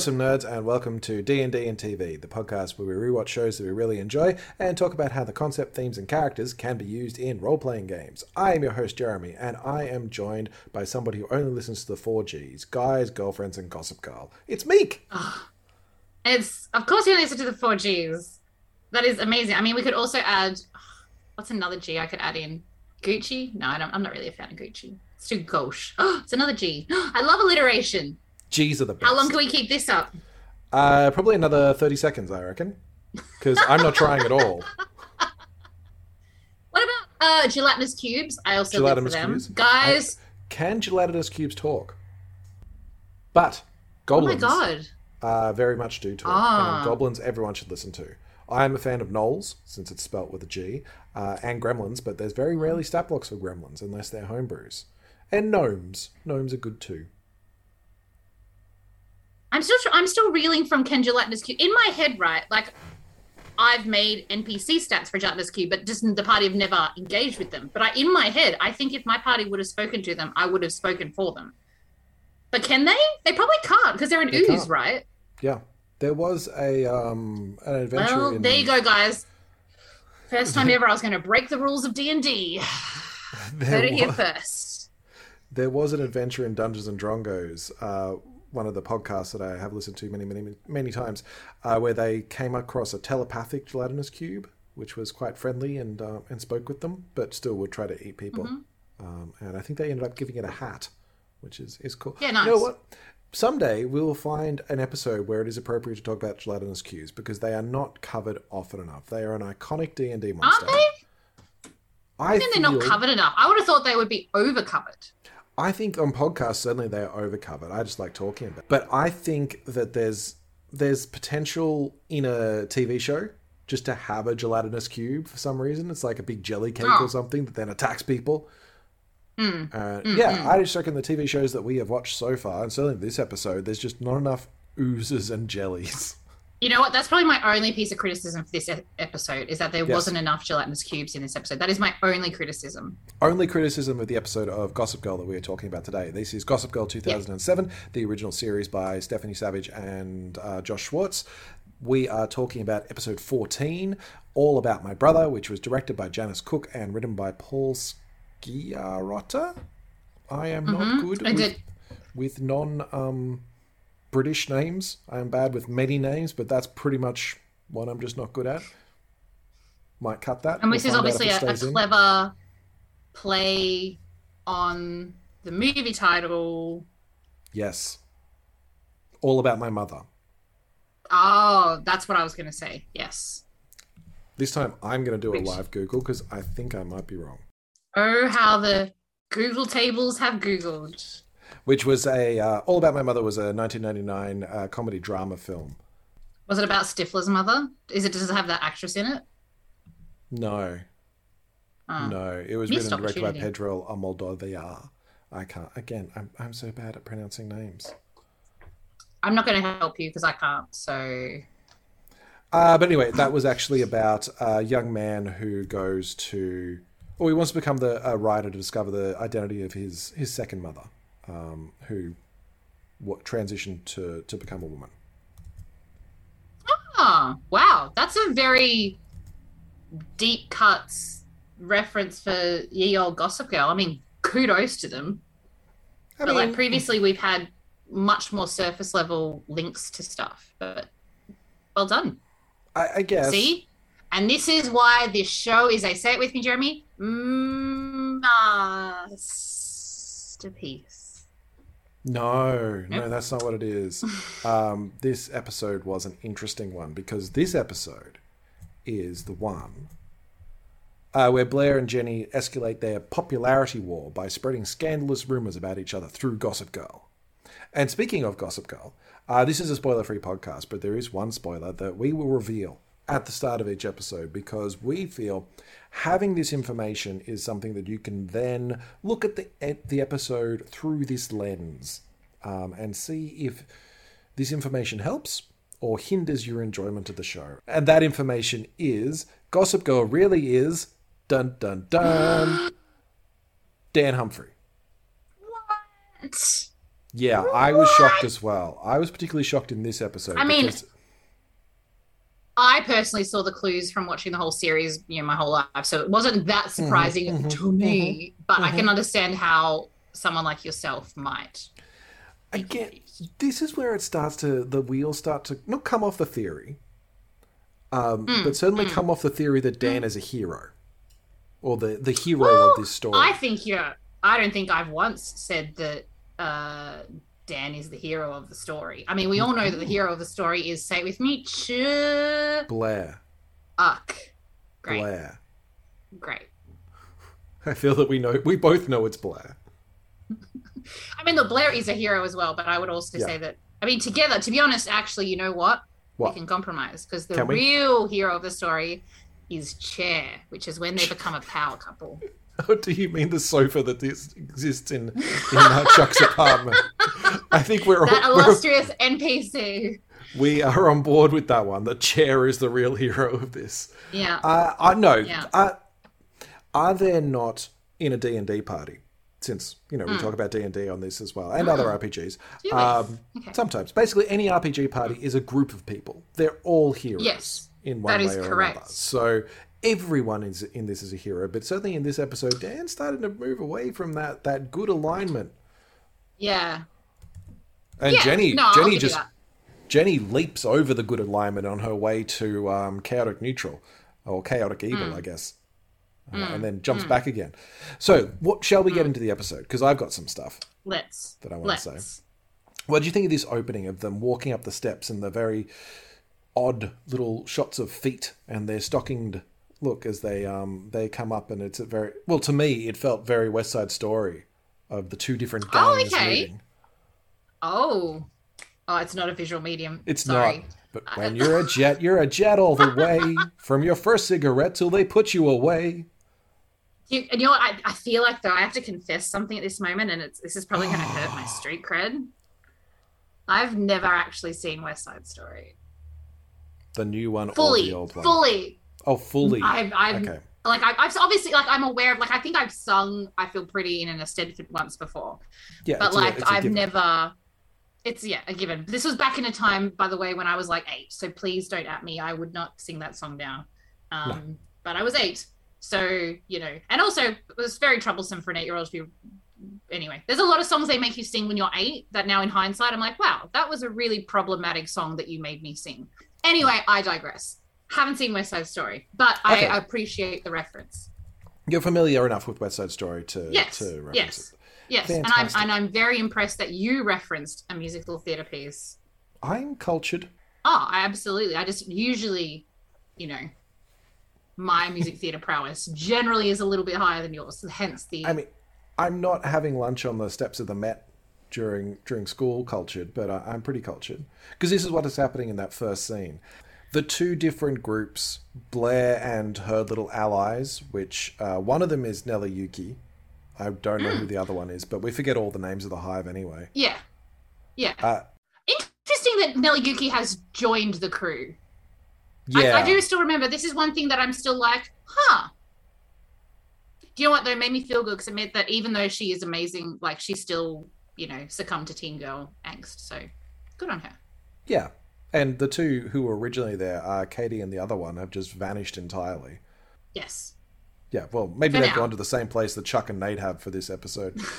Awesome nerds, and welcome to D and D and TV, the podcast where we rewatch shows that we really enjoy and talk about how the concept, themes, and characters can be used in role-playing games. I am your host Jeremy, and I am joined by somebody who only listens to the four Gs: guys, girlfriends, and Gossip Girl. It's Meek. Ah, it's of course you only listen to the four Gs. That is amazing. I mean, we could also add what's another G I could add in? Gucci? No, I I'm not really a fan of Gucci. It's too gauche. it's another G. I love alliteration. G's are the best. How long can we keep this up? Uh, probably another thirty seconds, I reckon, because I'm not trying at all. What about uh, gelatinous cubes? I also Gelatinous them. cubes? Guys, Can gelatinous cubes talk? But oh my goblins god. uh, very much do talk. Ah. And goblins, everyone should listen to. I am a fan of gnolls, since it's spelt with a G, uh, and gremlins, but there's very rarely stat blocks for gremlins unless they're homebrews. And gnomes. Gnomes are good too. I'm still I'm still reeling from Ken Gelatinous Cube in my head, right? Like I've made NPC stats for Gelatinous Cube, but just the party have never engaged with them. But I, in my head, I think if my party would have spoken to them, I would have spoken for them. But can they? They probably can't because they're an They ooze, can't. right? Yeah. There was a um, an adventure Well, in there you go, guys. First time ever, I was going to break the rules of D and D. Heard it here first. There was an adventure in Dungeons and Drongos, uh, one of the podcasts that I have listened to many, many, many times, uh, where they came across a telepathic gelatinous cube, which was quite friendly and uh, and spoke with them, but still would try to eat people. Mm-hmm. Um, and I think they ended up giving it a hat, which is is cool. Yeah, nice. You know what? Someday we will find an episode where it is appropriate to talk about gelatinous cubes because they are not covered often enough. They are an iconic D and D monster. Aren't they? I I think they're not covered enough. I would have thought they would be over covered. I think on podcasts certainly they are overcovered. I just like talking about. It. But I think that there's there's potential in a TV show just to have a gelatinous cube for some reason. It's like a big jelly cake Oh. or something that then attacks people. Mm. Uh, yeah, I just reckon the TV shows that we have watched so far, and certainly this episode, there's just not enough oozes and jellies. You know what? That's probably my only piece of criticism for this episode is that there Yes. wasn't enough gelatinous cubes in this episode. That is my only criticism. Only criticism of the episode of Gossip Girl that we are talking about today. This is Gossip Girl 2007, the original series by Stephanie Savage and uh, Josh Schwartz. We are talking about episode 14, All About My Brother, which was directed by Janice Cooke and written by Paul Sciarrotta. I am not good with, with non um, British names. I am bad with many names, but that's pretty much what I'm just not good at. Might cut that. And We'll this is out if obviously a, a clever play on the movie title. Yes. All about my mother. Oh, that's what I was going to say. Yes. This time I'm going to do a live Google because I think I might be wrong. Oh, how the Google tables have Googled. Which was a uh, All About My Mother was a 1999 uh, comedy drama film. Was it about Stifler's mother? Is it does it have that actress in it? No, Oh. no, it was Missed written and directed by. Pedro Almodovar. I can't. Again, I'm I'm so bad at pronouncing names. I'm not going to help you because I can't. So Uh, but anyway, that was actually about a young man who goes to, or he wants to become the a writer to discover the identity of his his second mother, um, who what transitioned to to become a woman. Oh, wow. That's a very deep cuts reference for ye old Gossip Girl. I mean, kudos to them. I but like previously, we've had much more surface level links to stuff. But well done. I, I guess. See? And this is why this show is, I say it with me, Jeremy, masterpiece. No, no, that's not what it is. um, this episode was an interesting one because this episode is the one uh, where Blair and Jenny escalate their popularity war by spreading scandalous rumors about each other through Gossip Girl. And speaking of Gossip Girl, uh, this is a spoiler free podcast, but there is one spoiler that we will reveal at the start of each episode because we feel having this information is something that you can then look at the, at the episode through this lens um, and see if this information helps or hinders your enjoyment of the show. And that information is Gossip Girl really is dun dun dun Dan Humphrey. What? Yeah, I was shocked as well. I was particularly shocked in this episode. I mean, because- I personally saw the clues from watching the whole series, you know, my whole life. So it wasn't that surprising mhm, to me, but I mhm. can understand how someone like yourself might. again, this is where it starts to the wheels start to not come off the theory, um, Mm, but certainly mm. come off the theory that Dan is a hero, or the the hero Well, of this story. I think you're. I don't think I've once said that uh, Dan is the hero of the story. I mean, we all know that the hero of the story is, say it with me, Chuck. Blair, Great, Blair. great. I feel that we know we both know it's Blair. I mean, the Blair is a hero as well, but I would also Yeah. say that. I mean, together, to be honest, actually, you know what? What? We can compromise because the real hero of the story is Chair, which is when they become a power couple. Oh, do you mean the sofa that this exists in in uh, Chuck's apartment? I think we're, That all, we're illustrious NPC. we are on board with that one. The chair is the real hero of this. Yeah. Uh, I know. Yeah. Uh, are there not in a D and D party? Since you know we Hmm. talk about D and D on this as well, and other RPGs. Um, Okay. Sometimes, basically, any RPG party is a group of people. They're all heroes. Yes, in one that way is or correct. another. So everyone is in this as a hero, but certainly in this episode, Dan started to move away from that that good alignment. Yeah. And yeah. Jenny, no, Jenny just. Jenny leaps over the good alignment on her way to um, chaotic neutral or chaotic evil, Mm. I guess, uh, and then jumps back again. So, what shall we get into the episode? Because I've got some stuff. Let's. that I wanna Let's. say. What do you think of this opening of them walking up the steps and the very odd little shots of feet and their stockinged look as they um they come up and it's a very well to me it felt very West Side Story of the two different guys. Oh, gangs okay. meeting. Oh. Oh, it's not a visual medium. It's Sorry. not. But when you're a jet, you're a jet all the way from your first cigarette till they put you away. You, and you know what? I, I feel like though I have to confess something at this moment, and it's this is probably going to hurt my street cred. I've never actually seen West Side Story The new one or fully. the old one? Fully, Oh, fully. I've, I've okay. like I, I've obviously like I'm aware of like I think I've sung I Feel Pretty in an Eisteddfod once before, Yeah, but like I've given. never. It's yeah a given. This was back in a time, by the way, when I was like eight. So please don't at me. I would not sing that song down. Um, But I was eight, so you know, and also it was very troublesome for an eight-year-old to be. Anyway, there's a lot of songs they make you sing when you're eight. That now in hindsight, I'm like, wow, that was a really problematic song that you made me sing. Anyway, I digress. Haven't seen West Side Story, but Okay. I appreciate the reference. You're familiar enough with West Side Story to Yes, to reference yes. it. Yes, and I'm and I'm very impressed that you referenced a musical theater piece. I'm cultured. Oh, I absolutely. I just usually, you know, my music theater prowess generally is a little bit higher than yours. Hence the. I mean, I'm not having lunch on the steps of the Met during during school cultured, but I, I'm pretty cultured because this is what is happening in that first scene. The two different groups, Blair and her little allies, which uh, one of them is Nelly Yuki. I don't know who the other one is, but we forget all the names of the hive anyway. yeah, yeah. Uh, Interesting that Nelly Yuki has joined the crew. yeah, I, I do still remember. This is one thing that I'm still like, huh. Do you know what though? Made me feel good because it meant that even though she is amazing, like she still, you know, succumbed to teen girl angst. So good on her. yeah. And the two who were originally there, uh, Katie and the other one, have just vanished entirely. Yes. Yeah, well, maybe For they've now. gone to the same place that Chuck and Nate have for this episode.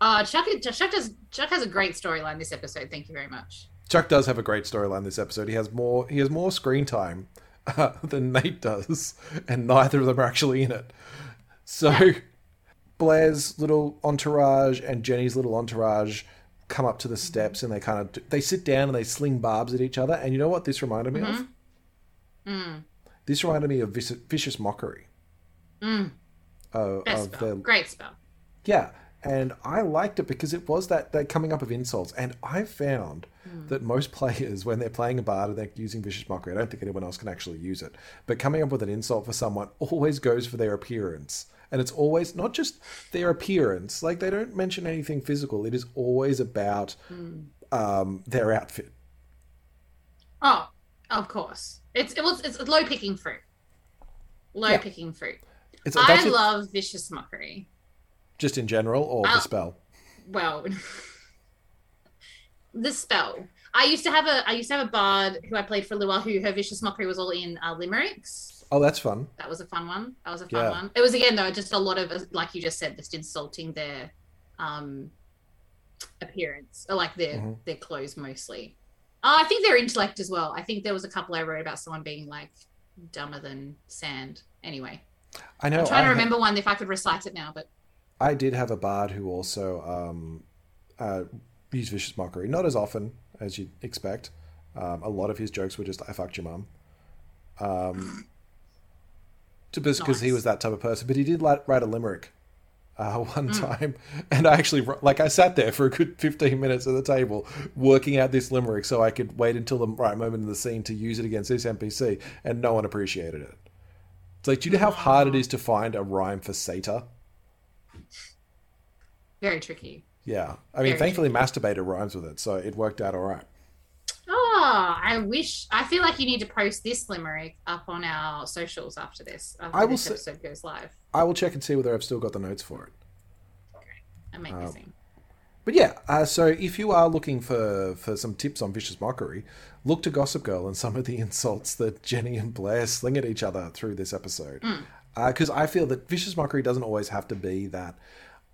Uh, Chuck, Chuck does. Chuck has a great storyline this episode. Thank you very much. Chuck does have a great storyline this episode. He has more he has more screen time uh, than Nate does, and neither of them are actually in it. So Blair's little entourage and Jenny's little entourage come up to the steps and they kind of they sit down and they sling barbs at each other. And you know what this reminded me of? Mm. This reminded me of vicious, vicious mockery. Mm. Uh, Best of spell. their Great spell. yeah, and I liked it because it was that that coming up of insults, and I found that most players, when they're playing a bard and they're using vicious mockery, I don't think anyone else can actually use it. But coming up with an insult for someone always goes for their appearance, and it's always not just their appearance. Like they don't mention anything physical. It is always about um, their outfit. Oh, of course. It's it was it's low picking fruit. Low Yeah. picking fruit. It's I it love vicious mockery. just in general or I- the spell. Well, the spell. I used to have a I used to have a bard who I played for a little while who her vicious mockery was all in uh, limericks. Oh, that's fun. That was a fun one. That was a fun Yeah. one. It was again though just a lot of like you just said, just insulting their um appearance or like their Mhm. their clothes mostly. Uh, I think their intellect as well. I think there was a couple I wrote about someone being like dumber than sand. Anyway, I know. I'm trying I to ha- remember one if I could recite it now, but I did have a bard who also um, uh, used vicious mockery, not as often as you'd expect. Um, a lot of his jokes were just "I fucked your mum," um, because he was that type of person. But he did like, write a limerick uh, one Mm. time, and I actually like I sat there for a good fifteen minutes at the table working out this limerick so I could wait until the right moment in the scene to use it against this NPC, and no one appreciated it. It's like, do you know how hard it is to find a rhyme for satyr? very tricky. Yeah, I mean, Very thankfully, masturbator rhymes with it, so it worked out all right. Oh, I wish. I feel like you need to post this limerick up on our socials after this. After I will this episode goes live. I will check and see whether I've still got the notes for it. Okay, amazing. Uh, but yeah, uh, so if you are looking for for some tips on vicious mockery, look to Gossip Girl and some of the insults that Jenny and Blair sling at each other through this episode. Hmm. Uh, because I feel that vicious mockery doesn't always have to be that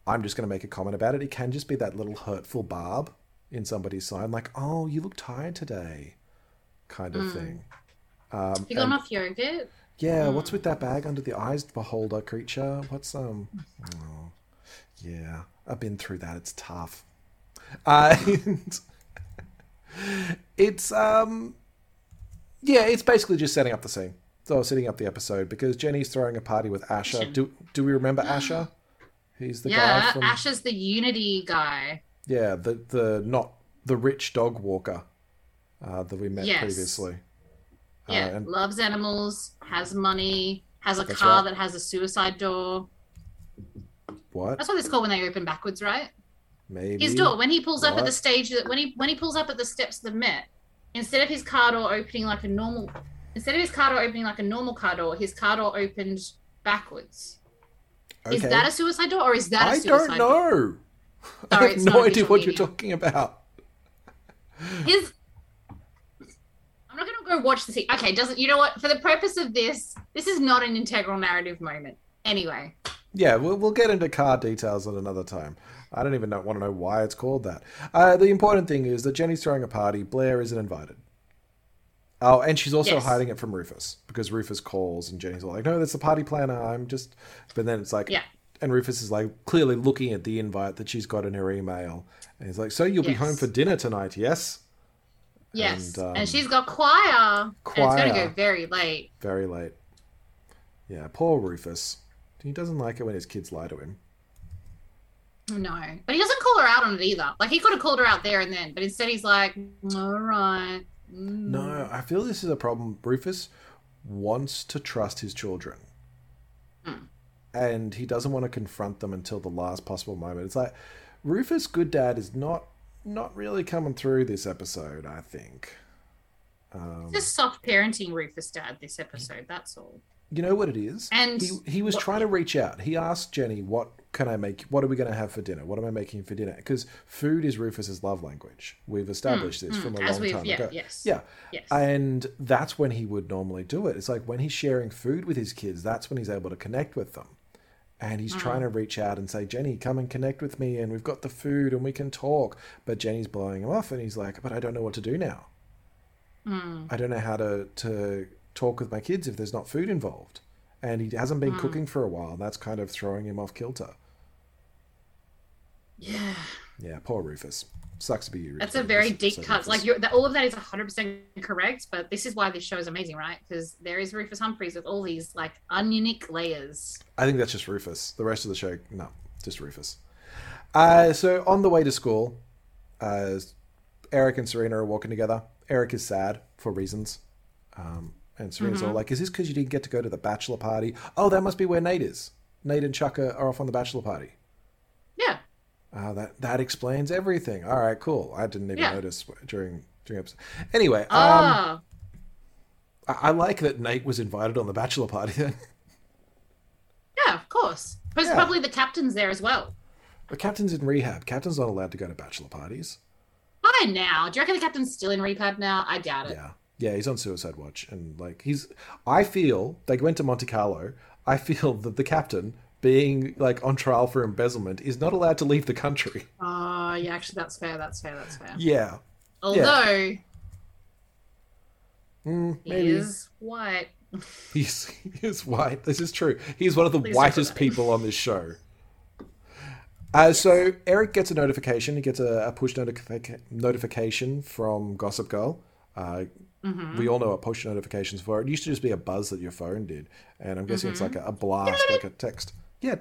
I'm just going to make a comment about it. It can just be that little hurtful barb in somebody's sign, like "Oh, you look tired today," kind of thing. Um, you gone off yogurt? Yeah, what's with that bag under the eyes beholder creature? What's um oh, yeah, I've been through that. It's tough. Uh, and it's um yeah, it's basically just setting up the scene. So setting up the episode because Jenny's throwing a party with Asher. Do do we remember Asher? He's the guy yeah, from Ash is the Unity guy. Yeah, the the not the rich dog walker uh, that we met Yes. previously. Uh, Yeah, and loves animals, has money, has a car right. that has a suicide door. what? That's what it's called when they open backwards, right? Maybe His door. When he pulls up at the stage that when he when he pulls up at the steps of the Met, instead of his car door opening like a normal, instead of his car door opening like a normal car door, his car door opened backwards. Okay. Is that a suicide door or is that a I suicide I don't door? Know. I Sorry, have no idea what you're talking about. His. I'm not going to go watch the scene. Okay, doesn't you know what? For the purpose of this, this is not an integral narrative moment. Anyway, Yeah, we'll, we'll get into car details at another time. I don't even know, want to know why it's called that. Uh, the important thing is that Jenny's throwing a party. Blair isn't invited. Oh, and she's also Yes. hiding it from Rufus because Rufus calls and Jenny's all like, "No, that's the party planner. I'm just." But then it's like, Yeah. And Rufus is like clearly looking at the invite that she's got in her email, and he's like, "So you'll be home for dinner tonight, yes?" yes, And, and, um, she's got choir, and it's going to go very late. Very late. Yeah, poor Rufus. He doesn't like it when his kids lie to him. No, but he doesn't call her out on it either. Like he could have called her out there and then, but instead he's like, "All right." mm." No, I feel this is a problem. Rufus wants to trust his children. Hmm. And he doesn't want to confront them until the last possible moment. It's like Rufus Good Dad is not not really coming through this episode, I think. Um, Just soft parenting Rufus dad this episode. That's all. you know what it is? And- he he was what- trying to reach out. He asked Jenny, "What can I make? What are we going to have for dinner? What am I making for dinner?" Because food is Rufus's love language. We've established this Mm, from a long time yeah, ago. yes, Yeah, yes. And that's when he would normally do it. It's like when he's sharing food with his kids, that's when he's able to connect with them. And he's trying to reach out and say, Jenny, come and connect with me, and we've got the food and we can talk. But Jenny's blowing him off, and he's like, But I don't know what to do now. Mm. I don't know how to, to talk with my kids if there's not food involved. And he hasn't been cooking for a while, and that's kind of throwing him off kilter. yeah, Yeah, poor Rufus. Sucks to be you. that's a very deep So cut. Rufus. Like you're, that, all of that is 100 percent correct. But this is why this show is amazing, right? Because there is Rufus Humphreys with all these like ununique layers. I think that's just Rufus. The rest of the show, no, just Rufus. Uh, so on the way to school, uh, Eric and Serena are walking together. Eric is sad for reasons. Um, and Serena's all like, Is this because you didn't get to go to the bachelor party? Oh, that must be where Nate is. Nate and Chuck are off on the bachelor party. Uh, that that explains everything. All right, cool. I didn't even Yeah. notice during during episode. Anyway, um, ah, I, I like that Nate was invited on the bachelor party. Then yeah, of course. Because Yeah. probably the captain's there as well. the captain's in rehab. Captain's not allowed to go to bachelor parties. I by now. Do you reckon the captain's still in rehab now? I doubt it. Yeah. Yeah, he's on suicide watch. And, like, he's. I feel. They went to Monte Carlo. I feel that the captain, being, like, on trial for embezzlement, is not allowed to leave the country. Oh, yeah, actually, that's fair. That's fair. That's fair. Yeah. Although, Mm, he is white. He's, he is white. This is true. He's one of the Please whitest don't put that in. people on this show. Uh, so Eric gets a notification. He gets a, a push notifica- notification from Gossip Girl. Uh, Mm-hmm. We all know what push notifications for. It used to just be a buzz that your phone did, and I'm guessing it's like a, a blast, like a text. Yeah,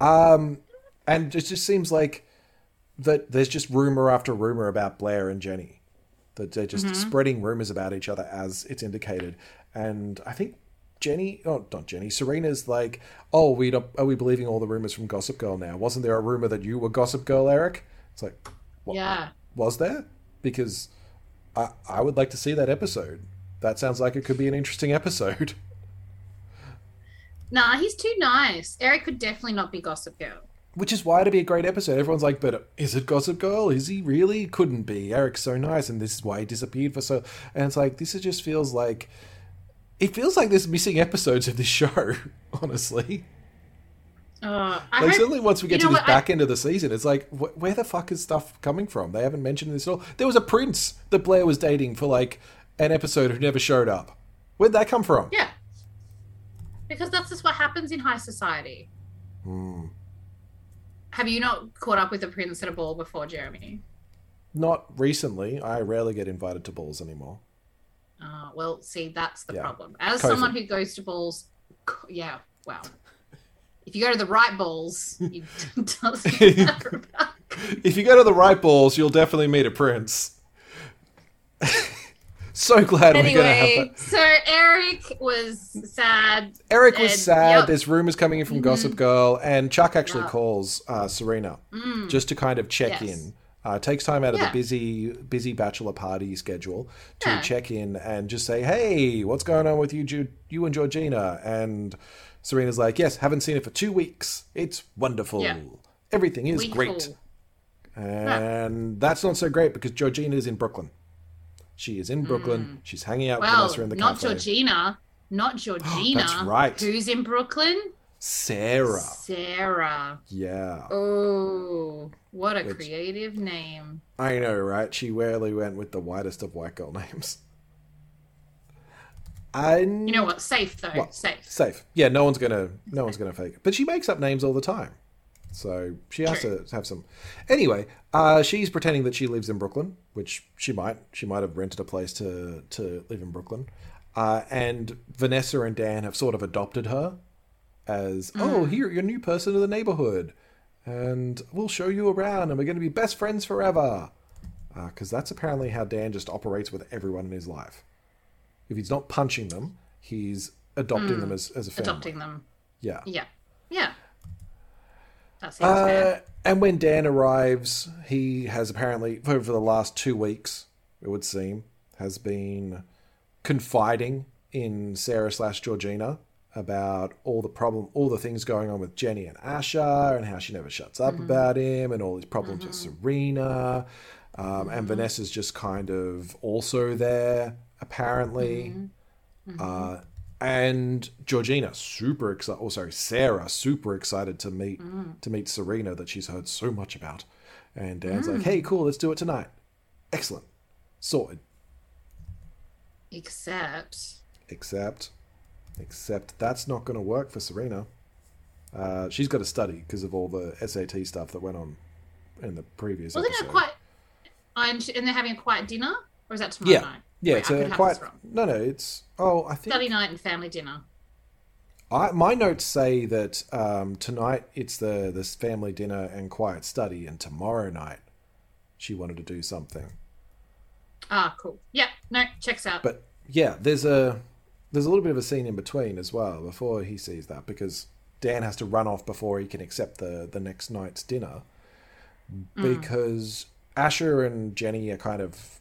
um, and it just seems like that. There's just rumor after rumor about Blair and Jenny that they're just spreading rumors about each other as it's indicated. And I think Jenny, oh, not Jenny, Serena's like, oh, we are we believing all the rumors from Gossip Girl now? Wasn't there a rumor that you were Gossip Girl, Eric? It's like, what, Yeah. was there? Because I, I would like to see that episode. That sounds like it could be an interesting episode. Nah, he's too nice. Eric could definitely not be Gossip Girl. Which is why it'd be a great episode. Everyone's like, but is it Gossip Girl? Is he really? Couldn't be. Eric's so nice, and this is why he disappeared for so. And it's like this. Is just feels like it feels like there's missing episodes of this show. Honestly, Uh, I like hope, certainly once we get to this what, I- back end of the season, it's like wh- where the fuck is stuff coming from? They haven't mentioned this at all. There was a prince that Blair was dating for like an episode who never showed up. Where'd that come from? yeah. Because that's just what happens in high society. Hmm. Have you not caught up with the prince at a ball before, Jeremy? Not recently. I rarely get invited to balls anymore. Uh, well, see, that's the Yeah. problem. As COVID. someone who goes to balls, yeah, well, if you go to the right balls, it doesn't matter about. If you go to the right balls, you'll definitely meet a prince. so glad we're gonna have Anyway, that. so Eric was sad. Eric was and- sad. yep. There's rumors coming in from Mhm. Gossip Girl, and Chuck actually Yep. calls uh, Serena Mm, just to kind of check Yes. in. Uh, takes time out of Yeah. the busy, busy bachelor party schedule to Yeah. check in and just say, "Hey, what's going on with you, Ju- you and Georgina?" And Serena's like, "Yes, haven't seen it for two weeks. It's wonderful. Yeah. Everything is Weekful. great." And that's not so great because Georgina is in Brooklyn. She is in Brooklyn. She's hanging out with Mm. Well, Vanessa in the not cafe. Georgina. Not Georgina. That's right. Who's in Brooklyn? Sarah. Sarah. Yeah. Oh, what a Which- creative name. I know, right? She rarely went with the whitest of white girl names. And You know what? Safe though. What? Safe. safe. Yeah, no one's gonna no one's gonna fake it. But she makes up names all the time. So she has to have some anyway, uh, she's pretending that she lives in Brooklyn, which she might. She might have rented a place to to live in Brooklyn. Uh, and Vanessa and Dan have sort of adopted her as, oh, Mm. here, you're a new person in the neighborhood. And we'll show you around and we're going to be best friends forever. Because that's apparently how Dan just operates with everyone in his life. If he's not punching them, he's adopting them as, as a family. Mm. Adopting them. Yeah. Yeah. Yeah. That seems fair. Uh, and when Dan arrives, he has apparently, over the last two weeks, it would seem, has been confiding in Sarah slash Georgina about all the problem, all the things going on with Jenny and Asher, and how she never shuts up about him, and all these problems with Serena. Um, And Vanessa's just kind of also there, apparently. Uh, and Georgina super excited. Oh, sorry, Sarah super excited to meet to meet Serena that she's heard so much about. And Dan's like, "Hey, cool, let's do it tonight." Excellent, sorted. Except Except, except that's not going to work for Serena. Uh, she's got to study because of all the SAT stuff that went on in the previous wasn't episode. it quite? And, and they're having a quiet dinner, or is that tomorrow yeah, night? Yeah, Wait, it's a quite. No, no, it's. Oh, I think Study night and family dinner. I, my notes say that um, tonight it's the this family dinner and quiet study, and tomorrow night she wanted to do something. Ah, cool. Yeah, no, checks out. But yeah, there's a there's a little bit of a scene in between as well before he sees that because Dan has to run off before he can accept the the next night's dinner because Asher and Jenny are kind of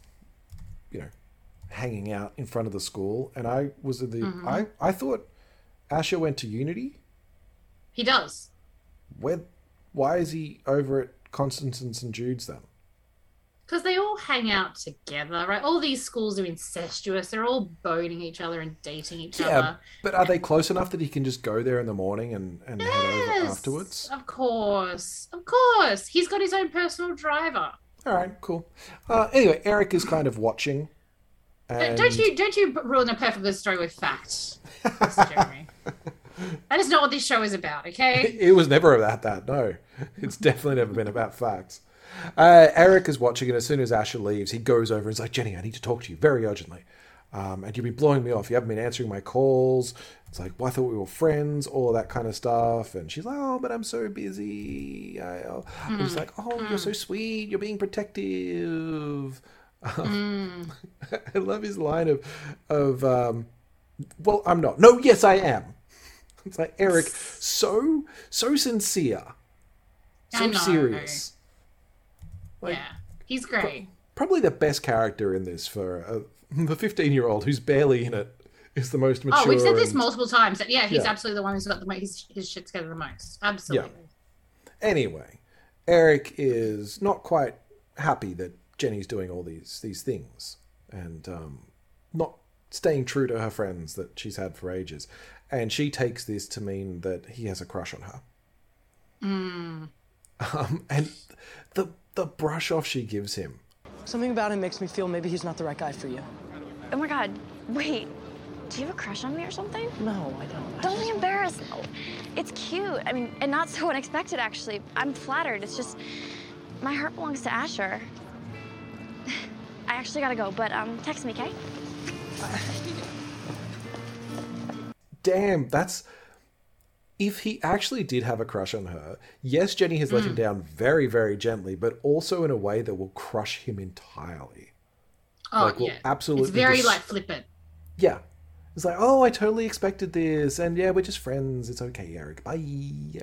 hanging out in front of the school, and I was in the I I thought Asher went to Unity. he does. Where, why is he over at Constance and St Jude's then? Because they all hang out together, right? All these schools are incestuous. They're all boning each other and dating each other. Yeah, other. but are they close enough that he can just go there in the morning and, and head over afterwards? Of course. Of course. He's got his own personal driver. All right, cool. Uh, anyway, Eric is kind of watching. Don't- And Don't you don't you ruin a perfect good story with facts. Jeremy. That is not what this show is about, okay? It was never about that. No, it's definitely never been about facts. Uh, Eric is watching, and as soon as Asher leaves, he goes over and is like, "Jenny, I need to talk to you very urgently. Um, and you've been blowing me off. You haven't been answering my calls. It's like, well, I thought we were friends, all of that kind of stuff." And she's like, "Oh, but I'm so busy." I, and he's like, "Oh, you're so sweet. You're being protective." Um, I love his line of, of, um, "Well, I'm not. No, yes, I am." It's like Eric, so so sincere, so know. serious. Like yeah. He's great. probably the best character in this for a, the fifteen-year-old who's barely in it is the most mature. Oh, we've said this and- multiple times. That, yeah, he's Yeah. absolutely the one who's got the most, his, his shit together the most. Absolutely. Yeah. Anyway, Eric is not quite happy that Jenny's doing all these these things and um, not staying true to her friends that she's had for ages, and she takes this to mean that he has a crush on her. Um, and the the brush off she gives him. Something about him makes me feel maybe he's not the right guy for you. Oh my god, wait. Do you have a crush on me or something? No, I don't. Don't just- be embarrassed. No. It's cute. I mean, and not so unexpected, actually. I'm flattered. It's just, my heart belongs to Asher. I actually gotta go, but um, text me, okay? damn, that's. If he actually did have a crush on her, yes, Jenny has let Hmm. him down very, very gently, but also in a way that will crush him entirely. Oh, Like, yeah. absolutely It's very, dis- like, flippant. Yeah. It's like, oh, I totally expected this, and yeah, we're just friends. It's okay, Eric. Bye.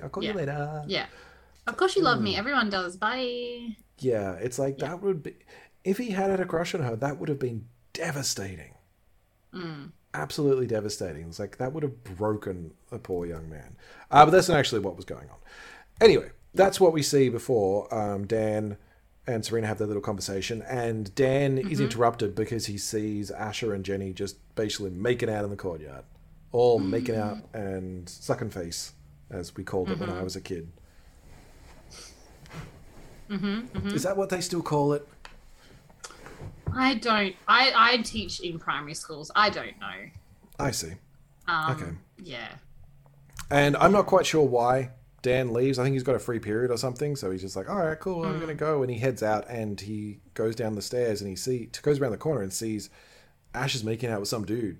I'll call Yeah. you later. Yeah. Of course you love Hmm. me. Everyone does. Bye. Yeah, it's like that would be. If he had had a crush on her, that would have been devastating. Hmm. Absolutely devastating. It's like that would have broken a poor young man. Uh, but that's not actually what was going on. Anyway, that's what we see before um, Dan and Serena have their little conversation, and Dan is interrupted because he sees Asher and Jenny just basically making out in the courtyard, all making out and sucking face, as we called it when I was a kid. Is that what they still call it? I don't. I, I teach in primary schools. I don't know. I see. Um, Okay. Yeah. And I'm not quite sure why Dan leaves. I think he's got a free period or something. So he's just like, all right, cool, I'm going to go. And he heads out and he goes down the stairs and he see goes around the corner and sees Ash is making out with some dude.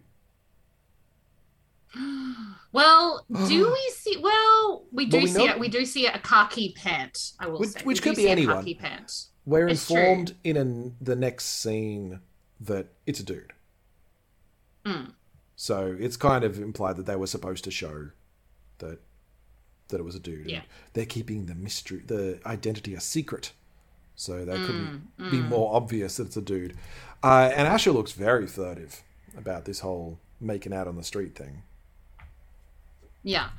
Well, do we see? Well, we do Well, we see know- it. We do see a khaki pant. I will Which- say, which could be anyone. khaki pant. We're It's true. informed in an, the next scene that it's a dude. Hmm. So it's kind of implied that they were supposed to show that that it was a dude. Yeah. They're keeping the mystery, the identity a secret. So they Hmm, couldn't be more obvious that it's a dude. Uh, and Asher looks very furtive about this whole making out on the street thing. Yeah.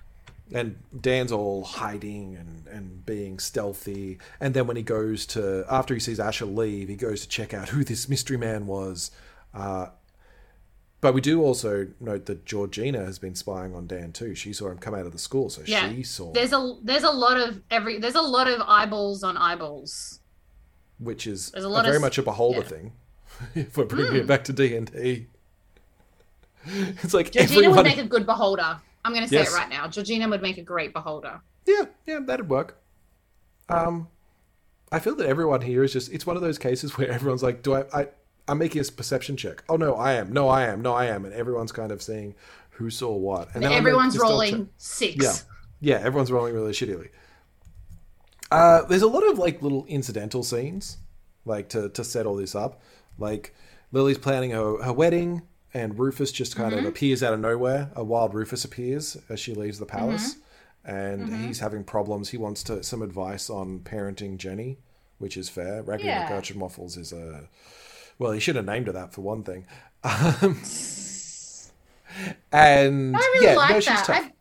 And Dan's all hiding and, and being stealthy. And then when he goes to, after he sees Asher leave, he goes to check out who this mystery man was. Uh, but we do also note that Georgina has been spying on Dan too. She saw him come out of the school, so Yeah. she saw, There's a there's a lot of every there's a lot of eyeballs on eyeballs. which is a a lot of very s- much a beholder yeah. Hmm. thing. if we're bringing it back to D and D, it's like Georgina everyone. would make a good beholder. I'm going to say Yes. it right now. Georgina would make a great beholder. Yeah, yeah, that'd work. Um, I feel that everyone here is just, it's one of those cases where everyone's like, do I, I, I'm making a perception check. Oh, no, I am. No, I am. No, I am. And everyone's kind of seeing who saw what. And then Everyone's rolling six. Yeah. Yeah, everyone's rolling really shittily. Uh, there's a lot of like little incidental scenes, like to, to set all this up. Like Lily's planning her, her wedding, and Rufus just kind of appears out of nowhere. A wild Rufus appears as she leaves the palace, and he's having problems. He wants to some advice on parenting Jenny, which is fair. Raggy Yeah. McGurchin Waffles is a well, he should have named her that for one thing. Um, and I really yeah, like no, she's that. tough. I-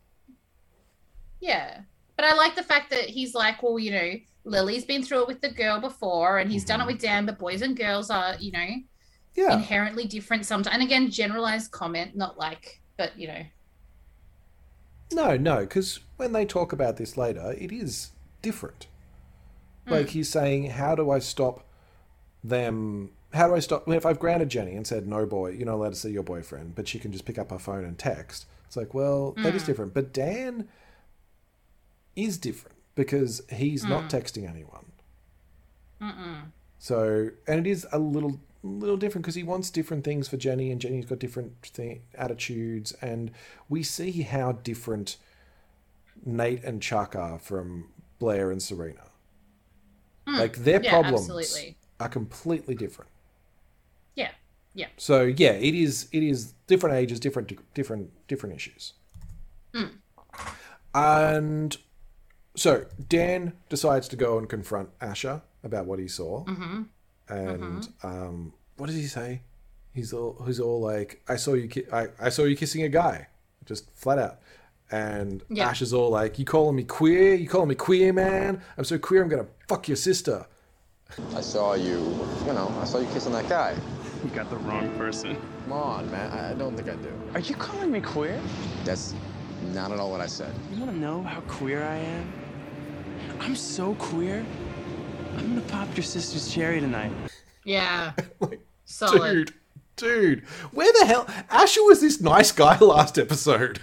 yeah, but I like the fact that he's like, well, you know, Lily's been through it with the girl before, and he's done Mm-hmm. it with Dan. But boys and girls are, you know, Yeah. inherently different sometimes. And again, generalized comment, not like, but you know, No, no, because when they talk about this later, it is different. Hmm. Like he's saying, how do I stop them? How do I stop? If I've grounded Jenny and said, no, boy, you're not allowed to see your boyfriend, but she can just pick up her phone and text. It's like, well, that is hmm. different. But Dan is different because he's not hmm. texting anyone. So, and it is a little little different because he wants different things for Jenny, and Jenny's got different th- attitudes, and we see how different Nate and Chuck are from Blair and Serena. Hmm. Like their yeah, problems absolutely. are completely different. yeah, yeah. So yeah, it is it is different ages, different different different issues. Hmm. And so Dan decides to go and confront Asher about what he saw, mm-hmm. And um, what does he say? He's all he's all like, "I saw you, ki- I, I saw you kissing a guy," just flat out. And Yeah. Asher's all like, "You calling me queer? You calling me queer, man? I'm so queer. I'm gonna fuck your sister." I saw you, you know, I saw you kissing that guy. You got the wrong person. Come on, man. I I don't think I do. Are you calling me queer? That's not at all what I said. You want to know how queer I am? I'm so queer. I'm gonna pop your sister's cherry tonight. Yeah. Like, Solid. Dude, dude, where the hell? Asher was this nice guy last episode.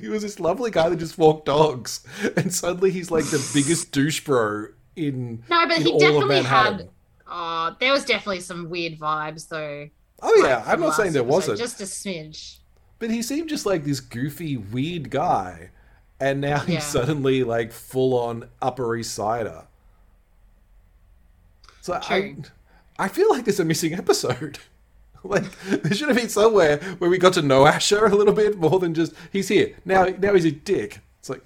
He was this lovely guy that just walked dogs, and suddenly he's like the biggest douche bro in No, but in he all of definitely Manhattan. had. Uh, there was definitely some weird vibes though. Oh yeah, like, I'm not saying there episode, wasn't, Just a smidge. but he seemed just like this goofy, weird guy, and now he's Yeah. suddenly like full on Upper East Sider. So I, True. I feel like there's a missing episode. like there should have been somewhere where we got to know Asher a little bit more than just he's here now. Now he's a dick. It's like,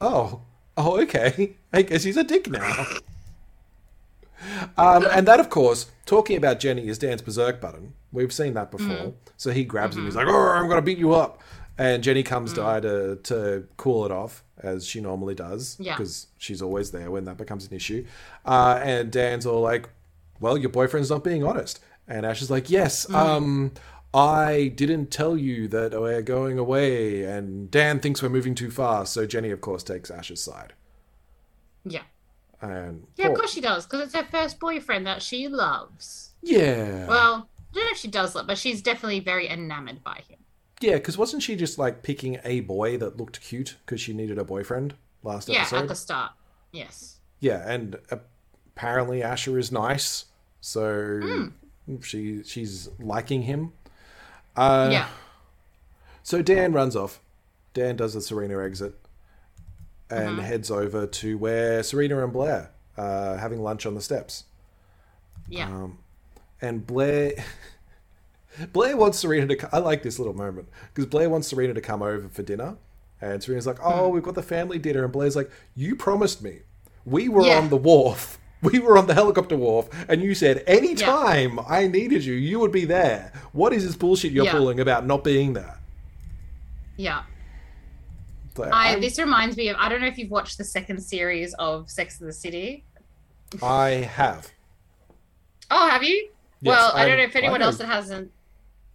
oh, oh, okay. I guess he's a dick now. Um, and that, of course, talking about Jenny is Dan's berserk button. We've seen that before. So he grabs him. He's like, "Oh, I'm gonna beat you up." And Jenny comes by to to cool it off as she normally does, Yeah. because she's always there when that becomes an issue. Uh, and Dan's all like, "Well, your boyfriend's not being honest." And Ash is like, "Yes, um, I didn't tell you that we're going away." And Dan thinks we're moving too fast, so Jenny, of course, takes Ash's side. Yeah. And Yeah, of course she does, because it's her first boyfriend that she loves. yeah, Well, I don't know if she does love, but she's definitely very enamored by him. Yeah, because wasn't she just like picking a boy that looked cute because she needed a boyfriend last Yeah, episode? Yeah, at the start. Yes. Yeah, and apparently Asher is nice, so Hmm. she she's liking him. Uh, yeah. So Dan runs off. Dan does the Serena exit and Mm-hmm. heads over to where Serena and Blair are having lunch on the steps. Yeah. um, And Blair. Blair wants Serena to. co- I like this little moment because Blair wants Serena to come over for dinner, and Serena's like, "Oh, Hmm. we've got the family dinner," and Blair's like, "You promised me. We were Yeah. on the wharf. We were on the helicopter wharf, and you said anytime I needed you, you would be there. What is this bullshit you're Yeah. pulling about not being there?" yeah. I, this reminds me of I don't know if you've watched the second series of Sex and the City. I have. Oh, have you? Yes, well, I I'm- don't know if anyone else that hasn't.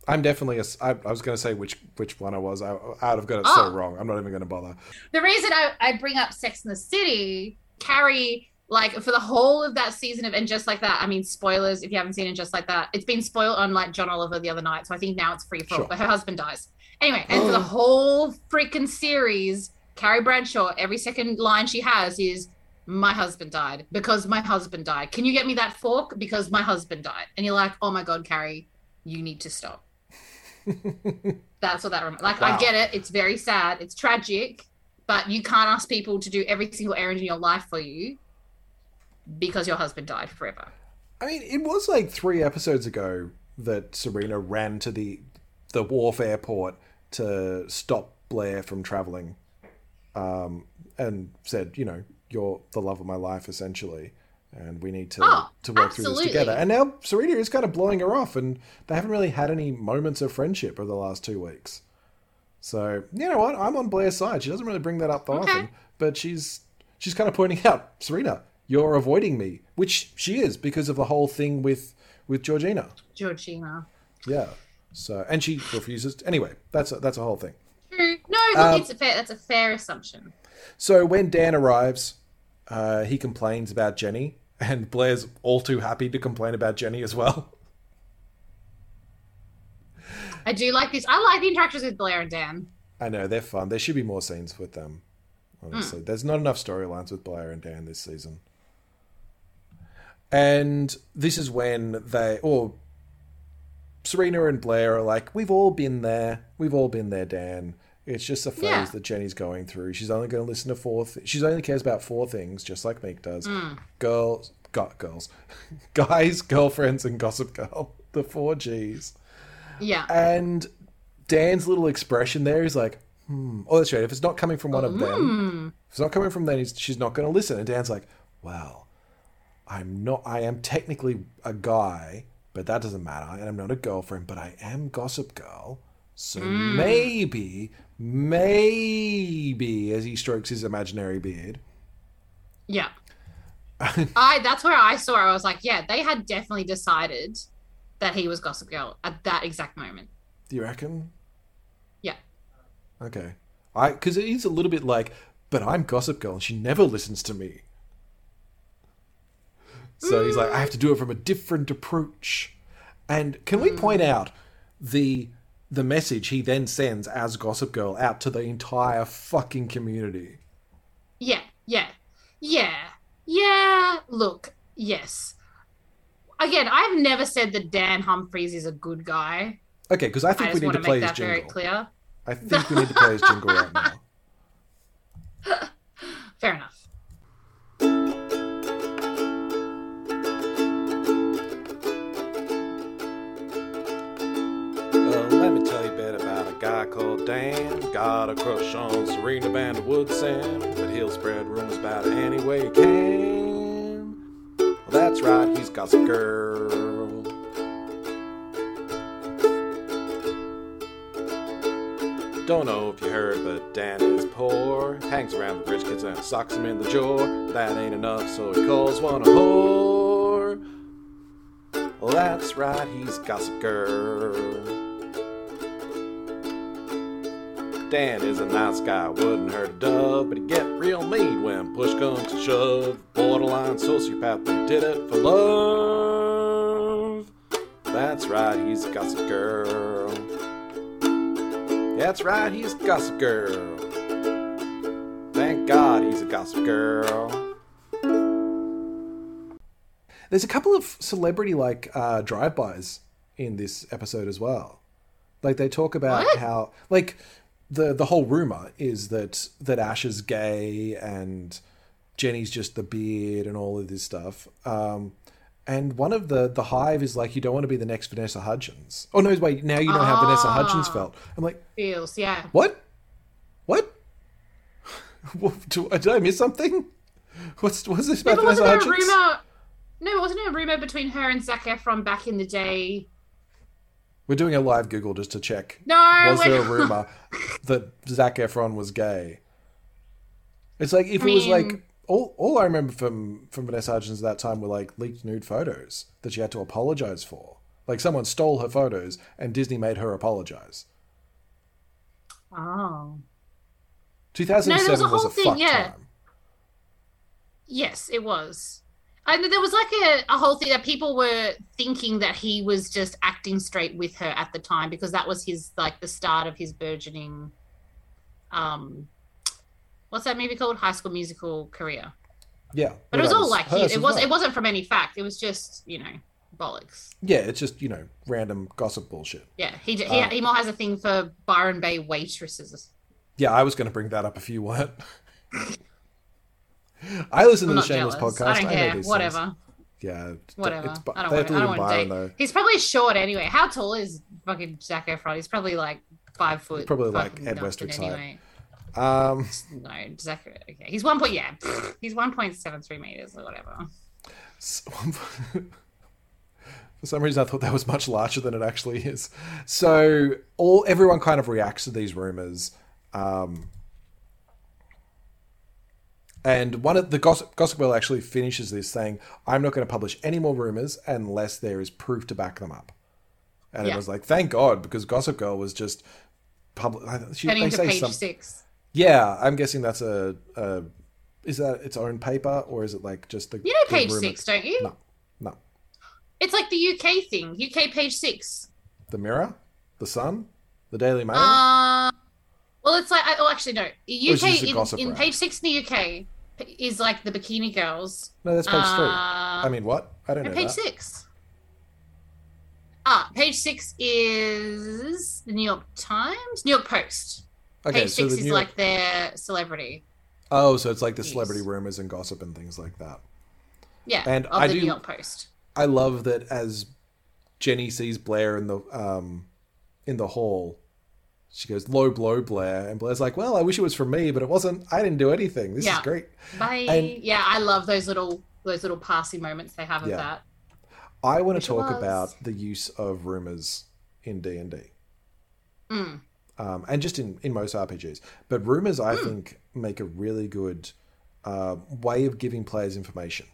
I'm definitely a. s- I, I was going to say which which one I was. I, I'd have got it so Oh. wrong. I'm not even going to bother. The reason I, I bring up Sex and the City, Carrie, like for the whole of that season of and just like that. I mean, spoilers if you haven't seen it, just like that. It's been spoiled on like John Oliver the other night, so I think now it's free for all. But her husband dies anyway, and for the oh. whole freaking series, Carrie Bradshaw, every second line she has is. My husband died because my husband died. Can you get me that fork? Because my husband died. And you're like, oh my God, Carrie, you need to stop. That's what that rem- like. I get it. It's very sad. It's tragic, but you can't ask people to do every single errand in your life for you because your husband died forever. I mean, it was like three episodes ago that Serena ran to the the wharf airport to stop Blair from traveling, um, and said, you know, you're the love of my life, essentially, and we need to Oh, to work through this together. And now Serena is kind of blowing her off, and they haven't really had any moments of friendship over the last two weeks. So you know what? I'm on Blair's side. She doesn't really bring that up that Okay. often, but she's she's kind of pointing out, Serena, you're avoiding me, which she is because of the whole thing with with Georgina. Georgina. Yeah. So and she refuses. Anyway, that's a, that's a whole thing. True. No, look, Um, it's a fair. That's a fair assumption. So when Dan arrives, uh, he complains about Jenny, and Blair's all too happy to complain about Jenny as well. I do like this. I like the interactions with Blair and Dan. I know they're fun. There should be more scenes with them. Honestly, there's not enough storylines with Blair and Dan this season. And this is when they, or Serena and Blair are like, "We've all been there. We've all been there, Dan. It's just a phase Yeah. that Jenny's going through. She's only going to listen to four. Th- she's only cares about four things, just like Meek does. Girls, got girls, guys, girlfriends, and Gossip Girl. The four G's." Yeah. And Dan's little expression there is like, hmm. Oh, that's right. If it's not coming from one of them, if it's not coming from them, she's not going to listen. And Dan's like, well, I'm not, I am technically a guy, but that doesn't matter. And I'm not a girlfriend, but I am Gossip Girl. So mm. maybe, maybe, as he strokes his imaginary beard, Yeah. I that's where I saw. I was like, yeah, they had definitely decided that he was Gossip Girl at that exact moment. do you reckon? Yeah. Okay. I because it is a little bit like, but I'm Gossip Girl and she never listens to me. So he's like, I have to do it from a different approach. And can we mm. point out the the message he then sends as Gossip Girl out to the entire fucking community? Yeah, yeah, yeah, yeah. Look, yes. Again, I've never said that Dan Humphries is a good guy. Okay, because I I think we need to play make his that very clear. I think we need to play his jingle right now. Fair enough. Called Dan. Got a crush on Serena Van Woodson, but he'll spread rumors about it any way he can. Well, that's right, he's Gossip Girl. Don't know if you heard, but Dan is poor. Hangs around the rich kids and socks them in the jaw. That ain't enough, so he calls one a whore. Well, that's right, he's Gossip Girl. Dan is a nice guy, wouldn't hurt a dove, but he get real mean when push comes to shove. Borderline sociopath, but he did it for love. That's right, he's a Gossip Girl. That's right, he's a Gossip Girl. Thank God he's a Gossip Girl. There's a couple of celebrity like uh, drive-bys in this episode as well. Like they talk about What? how like the the whole rumor is that that Ash is gay and Jenny's just the beard and all of this stuff. Um, and one of the the hive is like you don't want to be the next Vanessa Hudgens. Oh no, wait, now you know how Vanessa Hudgens Ah. felt. I'm like, Feels, yeah. what? What? Do- Did I miss something? What's what's this about Vanessa wasn't there a Hudgens? rumor? No, wasn't there a rumor between her and Zac Efron back in the day? We're doing a live Google just to check. No, was there a rumor that Zac Efron was gay? It's like if I it was like all all I remember from from Vanessa Hudgens at that time were like leaked nude photos that she had to apologize for. Like someone stole her photos and Disney made her apologize. Oh. 2007 a was whole a thing, fuck yeah. time. Yes, it was. And there was like a, a whole thing that people were thinking that he was just acting straight with her at the time because that was his like the start of his burgeoning um what's that movie called? High school musical career. Yeah, But it was all like hers it was well. it wasn't from any fact. It was just, you know, bollocks. Yeah, it's just you know random gossip bullshit. Yeah. He he, Uh, he more has a thing for Byron Bay waitresses. Yeah, I was going to bring that up if you weren't. I listen to I'm the not Shameless jealous. podcast. I don't know care. things. Whatever. Yeah, Whatever. It's, I don't want to. to I don't want to date. though. He's probably short anyway. How tall is fucking Zac Efron? He's probably like five foot. Probably like Ed Westwick's height. anyway. Um, No, Zac. Okay, he's one point. Yeah, he's one point seven three meters or whatever. for some reason, I thought that was much larger than it actually is. So all everyone kind of reacts to these rumors, um, And one of the gossip, gossip Girl actually finishes this saying, "I'm not going to publish any more rumors unless there is proof to back them up." And it was like, thank God, because Gossip Girl was just public. She, Heading to say page some, six. Yeah, I'm guessing that's a, a. Is that its own paper or is it like just the? You know page six, don't you? No, no. It's like the UK thing. UK page six. The Mirror, the Sun, the Daily Mail. Uh, well, it's like oh, actually no. UK in, in page six in the UK is like the Bikini Girls. no, that's page three. uh, I mean, what? I don't No, know page that. six. Ah, page six is the New York Times, New York Post. Okay, page so six is like their celebrity. oh, so it's like the celebrity rumors and gossip and things like that. Yeah, And I the do- New York Post. I love that as Jenny sees Blair in the um in the hall, she goes low blow Blair, and Blair's like, "Well, I wish it was for me, but it wasn't. I didn't do anything. This is great." Bye. And- yeah, I love those little those little passing moments they have of Yeah. that. I want to talk about the use of rumors in D and D. Mm. um, and just in, in most RPGs. But rumors. I think, make a really good uh, way of giving players information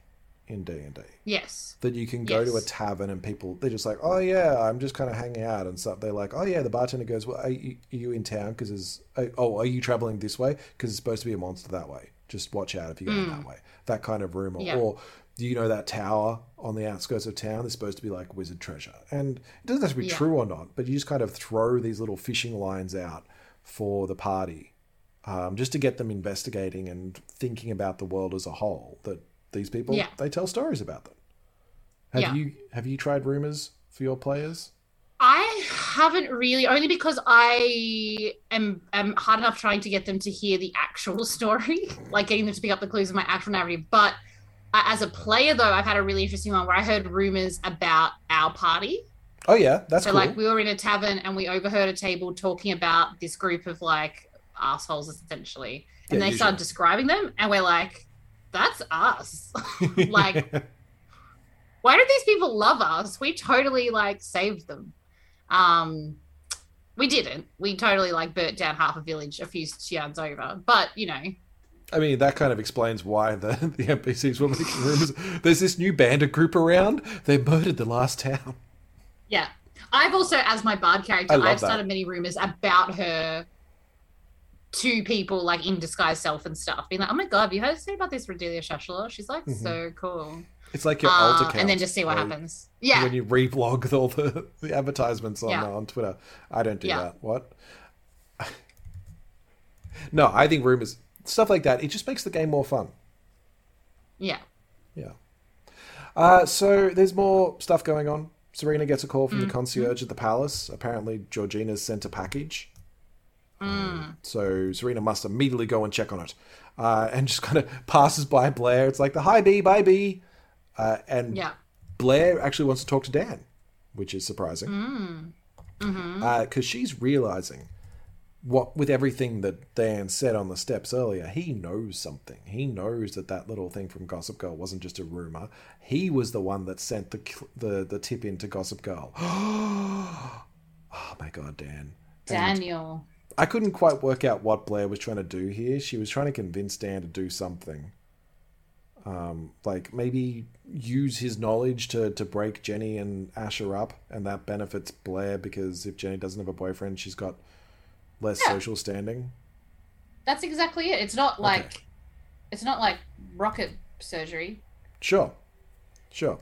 in D and D. Yes. That you can go to a tavern and people they're just like, oh yeah, I'm just kind of hanging out and stuff. They're like, oh yeah, the bartender goes, well, are you, are you in town? Because is oh, are you traveling this way? Because it's supposed to be a monster that way. Just watch out if you're going that way. That kind of rumor. Yeah. Or do you know that tower on the outskirts of town is supposed to be like wizard treasure? And it doesn't have to be Yeah. true or not, but you just kind of throw these little fishing lines out for the party um, just to get them investigating and thinking about the world as a whole. That these people Yeah. they tell stories about them. Have Yeah. you have you tried rumors for your players? I haven't really, only because I am am hard enough trying to get them to hear the actual story, like getting them to pick up the clues of my actual narrative. But uh, as a player, though, I've had a really interesting one where I heard rumors about our party. Oh yeah, that's so, cool. like, we were in a tavern and we overheard a table talking about this group of like assholes, essentially, and Yeah, they started describing them, and we're like, "That's us." like, why do these people love us? We totally like saved them. Um, we didn't. We totally like burnt down half a village a few yards over. But you know, I mean, that kind of explains why the, the NPCs were making rumors. There's this new bandit group around. They murdered the last town. yeah. I've also, as my bard character, I've that. started many rumors about her to people like in disguise self and stuff, being like, "Oh my god, have you heard say about this Redelia Shashla? She's like so cool." It's like your Uh, alt account. and then just see what happens. Yeah, When you reblog all the, the advertisements on Yeah. on Twitter. I don't do Yeah. that. What? no, I think rumors stuff like that. It just makes the game more fun. yeah. Yeah. Uh, so there's more stuff going on. Serena gets a call from Mm-hmm. the concierge at the palace. Apparently, Georgina's sent a package. Mm. So Serena must immediately go and check on it, uh, and just kind of passes by Blair. It's like the hi B, bye B, uh, and Yeah. Blair actually wants to talk to Dan, which is surprising Mm. Mm-hmm. because she's realizing what with everything that Dan said on the steps earlier, he knows something. He knows that that little thing from Gossip Girl wasn't just a rumor. He was the one that sent the the, the tip into Gossip Girl. oh my god, Dan. Daniel. I couldn't quite work out what Blair was trying to do here. She was trying to convince Dan to do something. Um, like maybe use his knowledge to, to break Jenny and Asher up, and that benefits Blair because if Jenny doesn't have a boyfriend, she's got less Yeah. social standing. That's exactly it. It's not like it's not like rocket surgery. Sure, sure.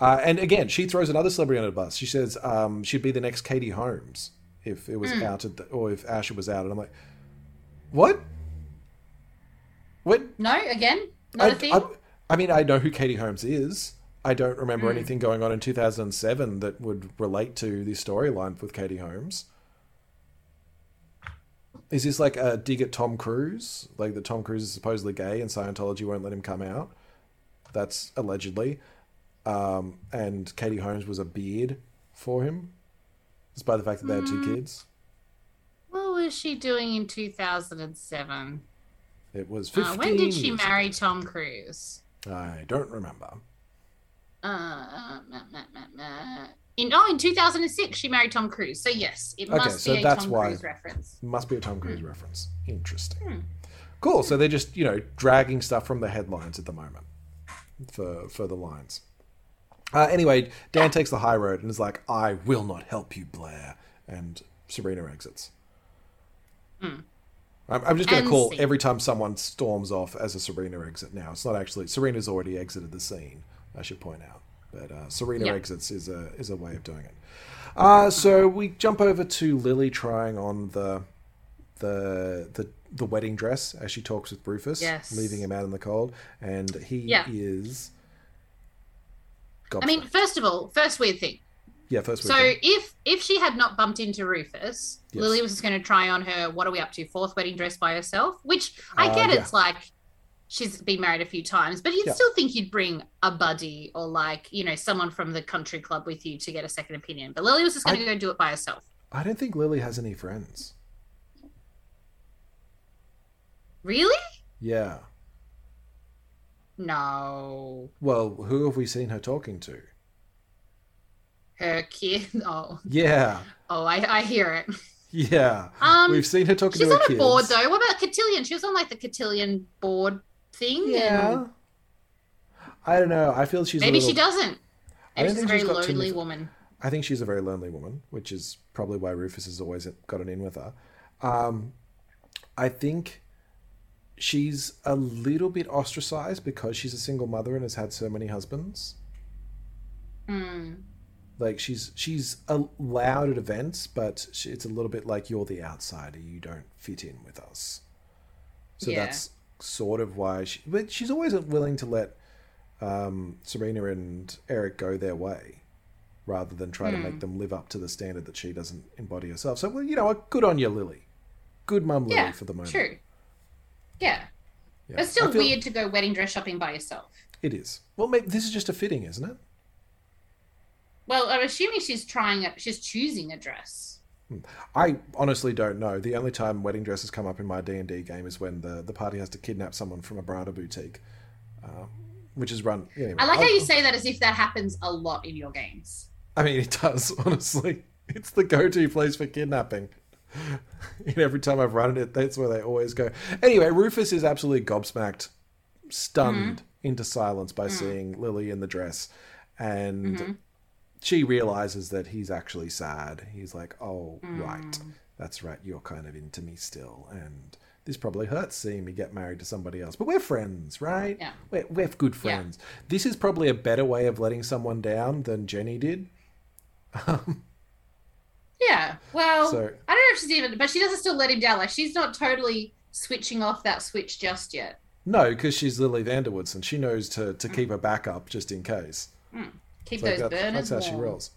Uh, and again, she throws another celebrity under the bus. She says um, she'd be the next Katie Holmes if it was out at the, or if Asher was outed. I'm like, what? What? No, again, not a I, thing. I, I mean, I know who Katie Holmes is. I don't remember Hmm. anything going on in 2007 that would relate to this storyline with Katie Holmes. Is this like a dig at Tom Cruise? Like that Tom Cruise is supposedly gay and Scientology won't let him come out? That's allegedly. Um, and Katie Holmes was a beard for him, despite the fact that they had two Hmm. kids. what was she doing in 2007? It was Uh, 15 when did she marry Tom Cruise? I don't remember. Uh. In oh, in 2006, she married Tom Cruise. So yes, it Okay, must so be a that's Tom why- Cruise reference. Must be a Tom. Cruise reference. Interesting. Cool. So they're just you know dragging stuff from the headlines at the moment for for the lines. Uh, anyway, Dan takes the high road and is like, "I will not help you, Blair," and Serena exits. I'm, I'm just going to call scene. every time someone storms off as a Serena exit. Now it's not actually Serena's already exited the scene. I should point out, but uh, Serena Yeah. exits is a is a way of doing it. Uh, so we jump over to Lily trying on the the the the wedding dress as she talks with Rufus, Yes. leaving him out in the cold, and he Yeah. is. I mean, first of all, first weird thing. yeah, first So weekend. if if she had not bumped into Rufus, Yes. Lily was just going to try on her. What are we up to? Fourth wedding dress by herself, which I Uh, get. yeah. It's like she's been married a few times, but you'd Yeah. still think you'd bring a buddy or like you know someone from the country club with you to get a second opinion. But Lily was just going to go do it by herself. I don't think Lily has any friends. Really? Yeah. No. Well, who have we seen her talking to? Her kid. Oh, Yeah. oh, I, I hear it. Yeah. Um, We've seen her talking She's to her on a board though. What about Cotillion? She was on like the Cotillion board thing. Yeah. and I don't know. I feel she's a Maybe little- she doesn't. Maybe she's a very she's lonely woman. I think she's a very lonely woman, which is probably why Rufus has always gotten in with her. Um, I think she's a little bit ostracized because she's a single mother and has had so many husbands. Hmm. Like she's she's allowed at events, but she, it's a little bit like you're the outsider. You don't fit in with us. So Yeah. that's sort of why she. But she's always willing to let um, Serena and Eric go their way, rather than try to Hmm. make them live up to the standard that she doesn't embody herself. So well, you know, good on you, Lily. Good mum, Lily, Yeah, for the moment. true. Yeah. Yeah. But it's still feel- weird to go wedding dress shopping by yourself. It is. Well, maybe this is just a fitting, isn't it? Well, I'm assuming she's trying it. She's choosing a dress. I honestly don't know. The only time wedding dresses come up in my D and D game is when the, the party has to kidnap someone from a Brada boutique, um, which is run. Anyway, I like how I'll- you say that as if that happens a lot in your games. I mean, it does. Honestly, it's the go-to place for kidnapping. and every time I've run it, that's where they always go. Anyway, Rufus is absolutely gobsmacked, stunned mm-hmm. into silence by mm. seeing Lily in the dress, and mm-hmm. she realizes that he's actually sad. He's like, "Oh, right, mm. that's right. You're kind of into me still, and." This probably hurts seeing me get married to somebody else, but we're friends, right? Yeah. We're, we're good friends. This is probably a better way of letting someone down than Jenny did. Um, Yeah. Well, So- I don't know if she's even, but she doesn't still let him down. Like she's not totally switching off that switch just yet. No, because she's Lily Vanderwoods and she knows to, to keep her backup just in case. Keep Like those that- burners that's how she warm. rolls.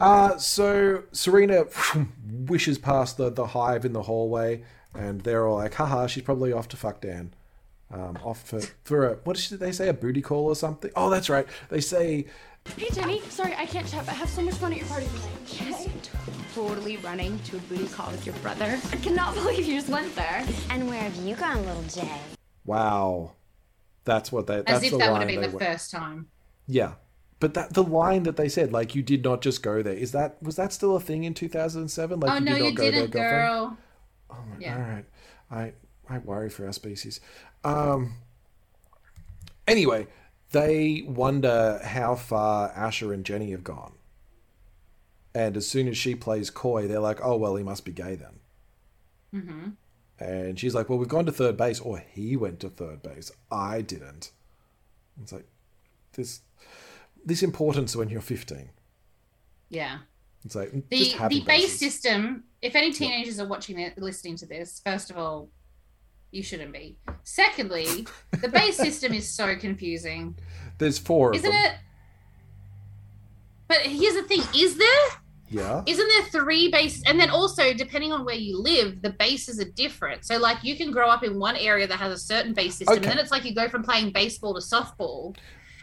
Uh, so Serena wishes past the, the hive in the hallway, and they're all like, haha, she's probably off to fuck Dan. Um, off for, for a, what did they say, a booty call or something? Oh, that's right. They say, Hey Jenny, sorry I can't chat, but have so much fun at your party tonight. She's totally running to a booty call with your brother. I cannot believe you just went there. And where have you gone, little Jay? wow. That's what they, that's As if the that would have been the went- first time. Yeah. But that the line that they said, like you did not just go there, is that was that still a thing in two thousand and seven? Like oh no, did not you go there, didn't, girlfriend? girl. Oh my, Yeah. All right. I I worry for our species. Um. Anyway, they wonder how far Asher and Jenny have gone, and as soon as she plays coy, they're like, "Oh well, he must be gay then." hmm And she's like, "Well, we've gone to third base, or he went to third base. I didn't." It's like this this importance when you're 15. Yeah. It's like The the base system. If any teenagers are watching it, listening to this, first of all, you shouldn't be. Secondly, the base system is so confusing, There's four isn't them. it? But here's the thing: is there? Yeah. Isn't there three bases? And then also, depending on where you live, the bases are different. So, like, you can grow up in one area that has a certain base system, Okay. and then it's like you go from playing baseball to softball,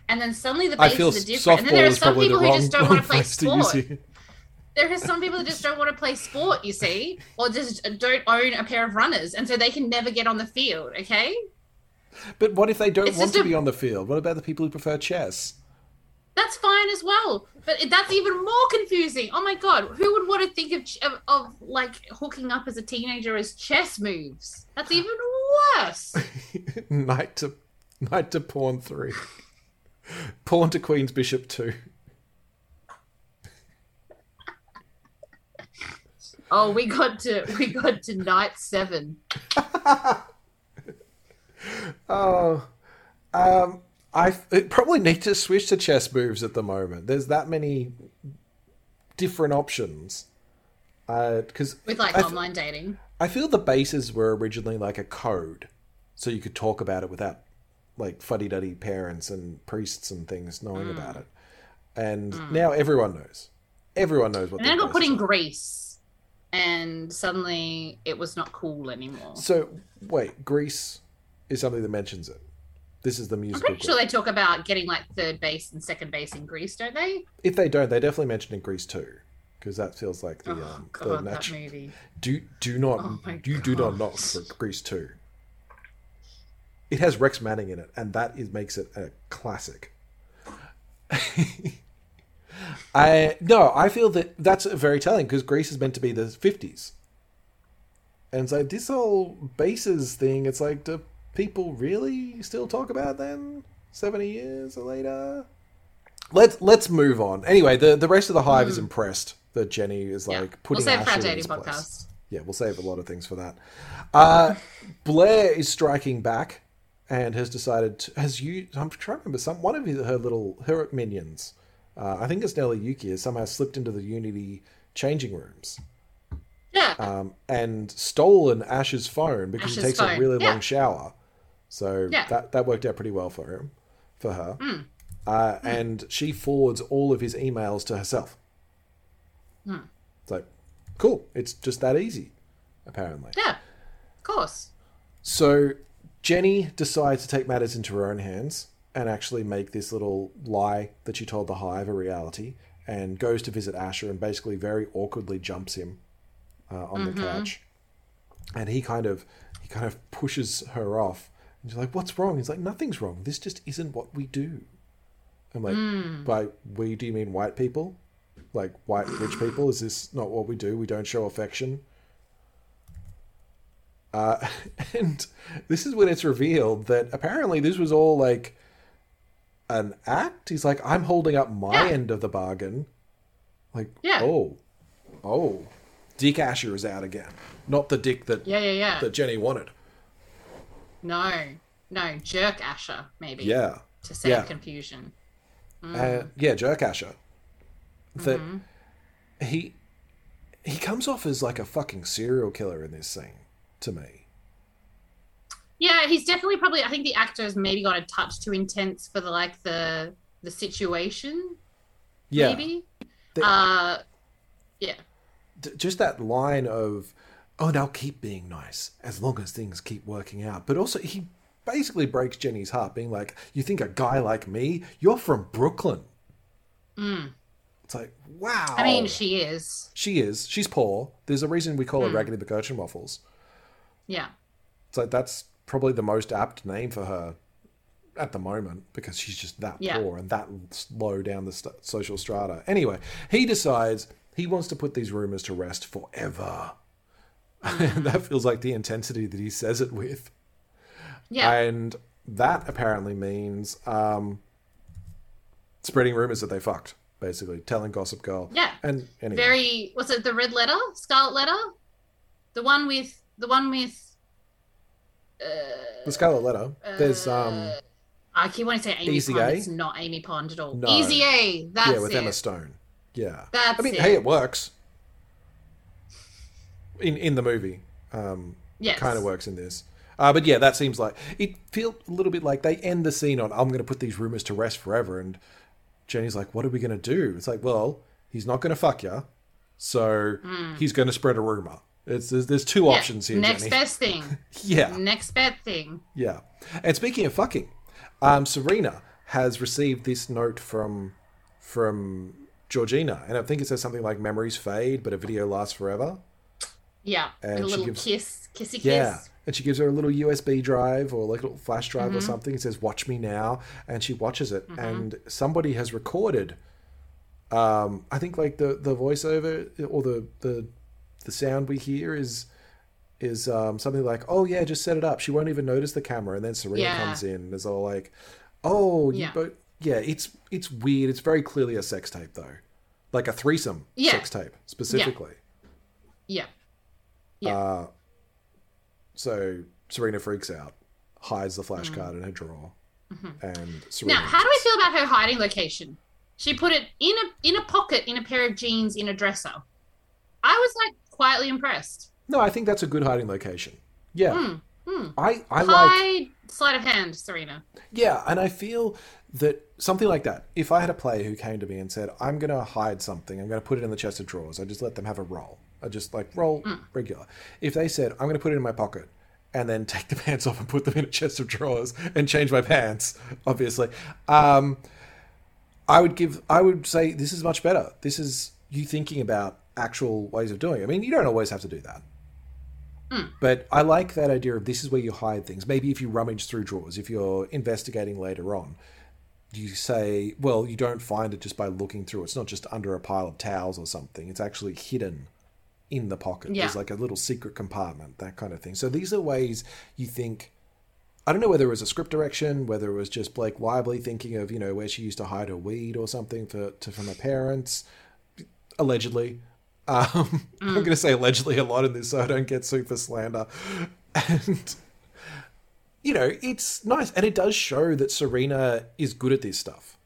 and then suddenly the bases are different. And then there are some people who just don't want to play place to sport. it. There are some people that just don't want to play sport, you see, or just don't own a pair of runners, and so they can never get on the field. Okay, But what if they don't It's want to a- be on the field? What about the people who prefer chess? That's fine as well. But that's even more confusing. Oh my god, who would want to think of, of of like hooking up as a teenager as chess moves? That's even worse. Knight to Knight to Pawn three. Pawn to Queen's Bishop two. Oh, we got to we got to knight seven. Oh, um, I probably need to switch to chess moves at the moment. There's that many different options. Because With like I online dating. I feel the bases were originally like a code, so you could talk about it without like fuddy-duddy parents and priests and things knowing Mm. about it. And now everyone knows. Everyone knows what. And then the I got put in. Grease, and suddenly it was not cool anymore. So wait, Grease is something that mentions it. This is the I'm musical. pretty sure they talk about getting like third base and second base in Grease, don't they? If they don't, they definitely mention in Grease too, because that feels like the Oh um, the god, that natural. movie. Do do not Oh you do not knock for Grease two. It has Rex Manning in it, and that is makes it a classic. I no, I feel that that's very telling because Grease is meant to be the fifties, and so this whole bases thing, it's like, do people really still talk about then seventy years later? Let's let's move on. Anyway, the the rest of the hive is impressed that Jenny is Hmm. Yeah. like We'll putting save it for our in dating his place. Yeah, we'll save a lot of things for that. Uh, Blair is striking back and has decided to, has you I'm trying to remember some one of her little her minions. Uh, I think it's Nelly Yuki has somehow slipped into the Unity changing rooms Yeah. um, and stolen Ash's phone because he Ash's takes a really yeah. long shower. So Yeah. that that worked out pretty well for him, for her. Hmm. Uh, And she forwards all of his emails to herself. It's like, cool. It's just that easy, apparently. yeah. Of course. So Jenny decides to take matters into her own hands and actually make this little lie that she told the hive a reality and goes to visit Asher and basically very awkwardly jumps him uh, on the couch. And he kind of he kind of pushes her off. And she's like, "What's wrong?" He's like, "Nothing's wrong. This just isn't what we do." I'm like, "By we do you mean white people? Like white rich people? Is this not what we do? We don't show affection." Uh, and this is when it's revealed that apparently this was all like an act. He's like, I'm holding up my Yeah. end of the bargain. Like, Yeah. oh, oh, Dick Asher is out again. Not the Dick that Yeah, yeah, yeah. that Jenny wanted. No. No, jerk Asher, maybe. Yeah, To save Yeah. confusion. uh, yeah, Jerk Asher. That Mm-hmm. he he comes off as like a fucking serial killer in this scene to me. Yeah, he's definitely probably I think the actor has maybe got a touch too intense for the like the the situation, Yeah, maybe. The- Uh yeah. d- just that line of oh they'll keep being nice as long as things keep working out but also he basically breaks jenny's heart being like you think a guy like me you're from brooklyn it's like wow Mm. I mean she is. she is she's poor there's a reason we call her raggedy mccurchin waffles Yeah. it's like that's probably the most apt name for her at the moment because she's just that Yeah. poor and that low down the st- social strata. Anyway, he decides he wants to put these rumors to rest forever. That feels like the intensity that he says it with. Yeah. And that apparently means um, spreading rumors that they fucked, basically, telling Gossip Girl. Yeah. And anyway. Very was it the red letter? Scarlet letter? The one with the one with the Scarlet Letter. There's um I keep wanting to say Amy Easy Pond. A? It's not Amy Pond at all. No. Easy A. That's yeah with it. Emma Stone. Yeah. That's I mean, it. hey, it works. In in the movie, um, Yes. kind of works in this. Uh, but yeah, that seems like it feels a little bit like they end the scene on "I'm going to put these rumors to rest forever," and Jenny's like, "What are we going to do?" It's like, well, he's not going to fuck you, so he's going to spread a rumor. It's there's, there's two. Yeah, options here, Next Jenny. best thing. yeah, Next best thing. yeah. And speaking of fucking, um, Serena has received this note from from Georgina, and I think it says something like "Memories fade, but a video lasts forever." Yeah. And a she little gives- kiss, kissy kiss. Yeah. And she gives her a little USB drive or like a little flash drive Mm-hmm. or something. It says, Watch me now. And she watches it. Mm-hmm. And somebody has recorded, um, I think like the, the voiceover or the, the, the sound we hear is is um, something like, "Oh yeah, just set it up." She won't even notice the camera, and then Serena Yeah. comes in and is all like, "Oh, Yeah. both." Yeah, it's it's weird. It's very clearly a sex tape though, like a threesome Yeah. sex tape specifically. Yeah. Yeah. So Serena freaks out, hides the flashcard in her drawer, and Serena. Mm-hmm. Now, how do we feel about her hiding location? She put it in a in a pocket in a pair of jeans in a dresser. I was like quietly impressed. No, I think that's a good hiding location. Yeah, Hmm, I I like. Hide sleight of hand, Serena. Yeah, and I feel that something like that. If I had a player who came to me and said, "I'm going to hide something. I'm going to put it in the chest of drawers," I just let them have a roll. I just like roll regular. If they said, "I'm going to put it in my pocket," and then take the pants off and put them in a chest of drawers and change my pants, obviously, um, I would give. I would say this is much better. This is you thinking about actual ways of doing it. I mean, you don't always have to do that. Hmm. But I like that idea of this is where you hide things. Maybe if you rummage through drawers, if you're investigating later on, you say, well, you don't find it just by looking through. It's not just under a pile of towels or something. It's actually hidden in the pocket. Yeah. There's like a little secret compartment, that kind of thing. So these are ways you think. I don't know whether it was a script direction, whether it was just Blake Lively thinking of, you know, where she used to hide her weed or something for to, from her parents, allegedly. Um, I'm going to say allegedly a lot in this so I don't get super slander. And, you know, it's nice. And it does show that Serena is good at this stuff.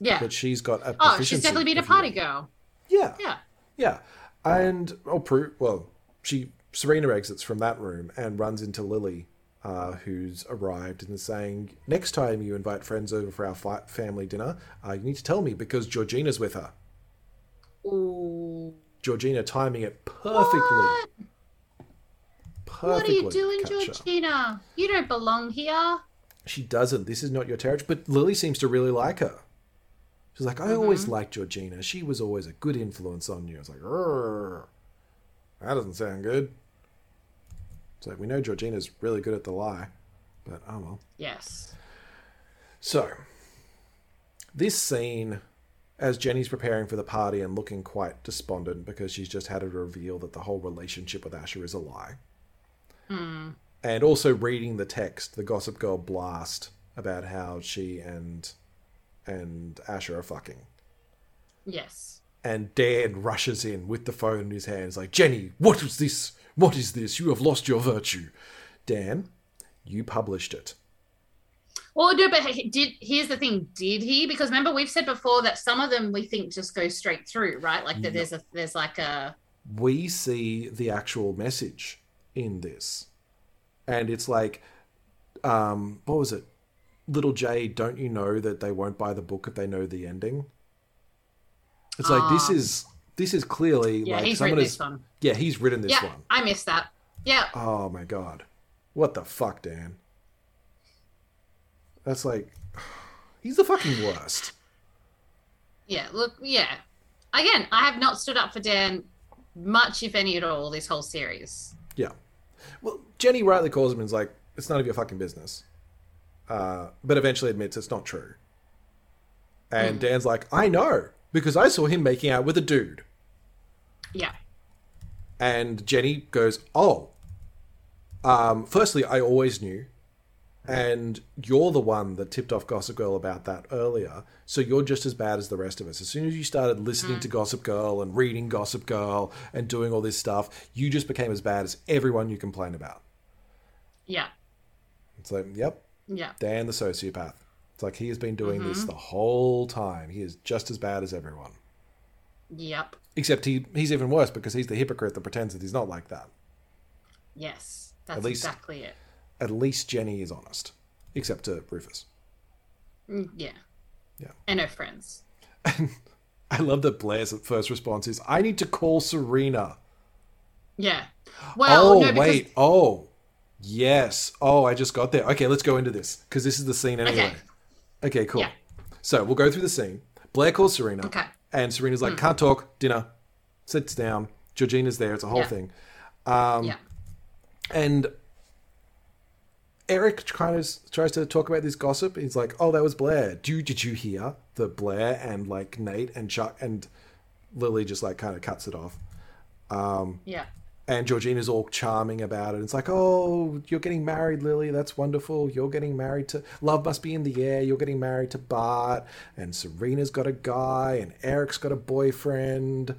Yeah. That she's got a Oh, she's definitely been a party girl. Yeah. Yeah. Yeah. And, oh, Prue, well, she, Serena exits from that room and runs into Lily, uh, who's arrived and is saying, next time you invite friends over for our family dinner, uh, you need to tell me because Georgina's with her. Ooh. Georgina timing it perfectly. What? What are you doing. Georgina? You don't belong here. She doesn't. This is not your territory. But Lily seems to really like her. She's like, I always Mm-hmm. liked Georgina. She was always a good influence on you. It's like, "Rrr. that doesn't sound good. It's like, we know Georgina's really good at the lie. But oh well. Yes. So, this scene, as Jenny's preparing for the party and looking quite despondent because she's just had a reveal that the whole relationship with Asher is a lie. Hmm. And also reading the text, the Gossip Girl blast about how she and and Asher are fucking. Yes. And Dan rushes in with the phone in his hands, like, Jenny, what is this? What is this? You have lost your virtue. Dan, you published it. Well, no, but did here's the thing: did he? Because remember, we've said before that some of them we think just go straight through, right? Like that there's a there's like a we see the actual message in this. And it's like, um, what was it? Little J, don't you know that they won't buy the book if they know the ending? It's like this is this is clearly Ah. yeah. like he's written has this one. yeah he's written this Yeah, one. I missed that. Yeah. Oh my god, what the fuck, Dan? That's like he's the fucking worst. Yeah, look, yeah. Again, I have not stood up for Dan much, if any at all, this whole series. Yeah. Well, Jenny rightly calls him and is like, it's none of your fucking business. Uh, but eventually admits it's not true. And Dan's like, I know, because I saw him making out with a dude. Yeah. And Jenny goes, Oh. Um, firstly, I always knew. And you're the one that tipped off Gossip Girl about that earlier. So you're just as bad as the rest of us. As soon as you started listening to Gossip Girl and reading Gossip Girl and doing all this stuff, you just became as bad as everyone you complain about. Yeah. It's like, yep, Yeah. Dan the sociopath. It's like he has been doing Mm-hmm. this the whole time. He is just as bad as everyone. Yep. Except he he's even worse because he's the hypocrite that pretends that he's not like that. Yes. That's least- exactly it. At least Jenny is honest. Except to Rufus. Mm, Yeah. Yeah. And her friends. I love that Blair's first response is, I need to call Serena. Yeah. Well, oh, no, because wait. Oh, yes. Oh, I just got there. Okay, let's go into this because this is the scene anyway. Okay. Okay, cool. Yeah. So we'll go through the scene. Blair calls Serena. Okay. And Serena's like, can't talk, dinner. Sits down. Georgina's there. It's a whole Yeah. thing. Um, yeah. And Eric kind of tries to talk about this gossip. He's like, "Oh, that was Blair. Do did you hear the Blair and like Nate and Chuck and Lily just like kind of cuts it off?" Um, yeah. And Georgina's all charming about it. It's like, "Oh, you're getting married, Lily. That's wonderful. You're getting married to love must be in the air. You're getting married to Bart, and Serena's got a guy, and Eric's got a boyfriend."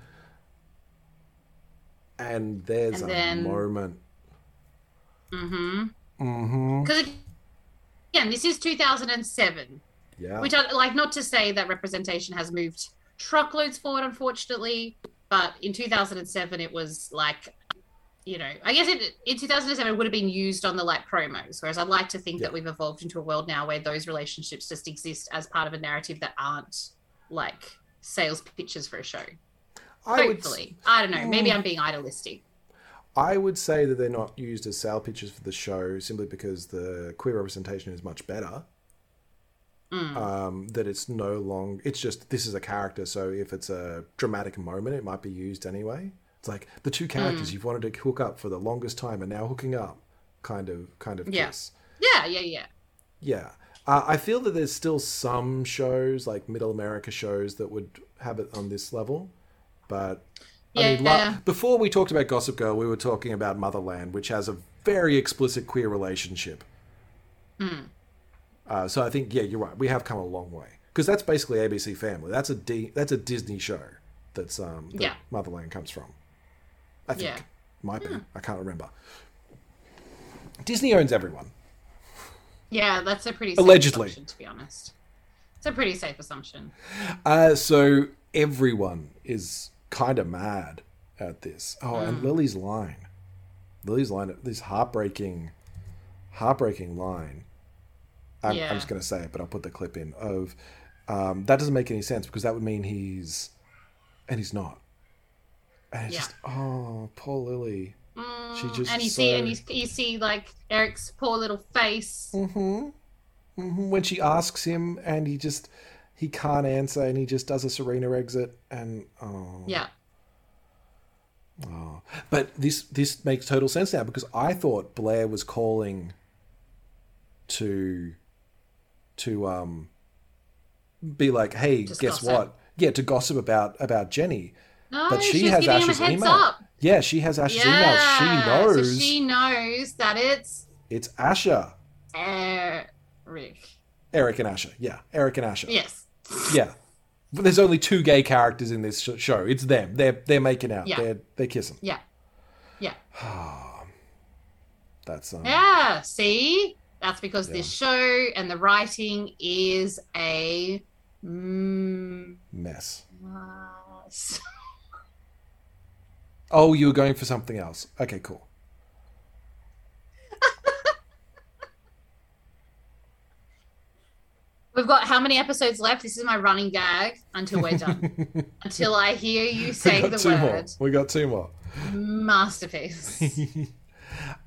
And there's And a then- moment. Mm-hmm. Mm-hmm. Because again, this is 2007, Yeah. which I like not to say that representation has moved truckloads forward, unfortunately, but in 2007 it was like, you know, I guess it in 2007 it would have been used on the like promos, whereas I'd like to think Yeah. that we've evolved into a world now where those relationships just exist as part of a narrative that aren't like sales pitches for a show. I would, Hopefully, I don't know. Maybe mm. I'm being idealistic. I would say that they're not used as sale pitches for the show simply because the queer representation is much better. Um, that it's no long. It's just this is a character, so if it's a dramatic moment, it might be used anyway. It's like the two characters you've wanted to hook up for the longest time are now hooking up, kind of, kind of Yeah. Yeah, yeah, yeah. Yeah. Uh, I feel that there's still some shows, like Middle America shows, that would have it on this level. But I mean, Yeah. la- before we talked about Gossip Girl, we were talking about Motherland, which has a very explicit queer relationship. Uh, so I think, yeah, you're right. We have come a long way because that's basically ABC Family. That's a D, that's a Disney show. That's um, that Yeah. Motherland comes from. I think Yeah. might be. I can't remember. Disney owns everyone. Yeah, that's a pretty safe Allegedly. assumption, to be honest. It's a pretty safe assumption. Uh, so everyone is kind of mad at this. Oh, Mm. and Lily's line, Lily's line, this heartbreaking, heartbreaking line. I'm, Yeah. I'm just going to say it, but I'll put the clip in of um, that doesn't make any sense because that would mean he's, and he's not. And it's Yeah. just oh, poor Lily. she just and you so- see, and you, you see like Eric's poor little face. Mm. when she asks him and he just he can't answer and he just does a Serena exit and oh Yeah, But this this makes total sense now because I thought Blair was calling to to um be like, hey, Just guess gossip. what? Yeah, to gossip about about Jenny. no, But she has giving him a Ash's heads email. up. Yeah, she has Ash's Yeah, email. She knows So she knows that it's it's Asher. Eric. Eric and Asher. Yeah, Eric and Asher. Yes. Yeah. But there's only two gay characters in this show. It's them. They're they're making out. Yeah. They're they're kissing. Yeah. Yeah. That's um, Yeah. See, that's because this show and the writing is a mm, mess. mess. Oh, you were going for something else. Okay, cool. We've got how many episodes left? This is my running gag until we're done. until I hear you say the two word more. We got two more. masterpiece.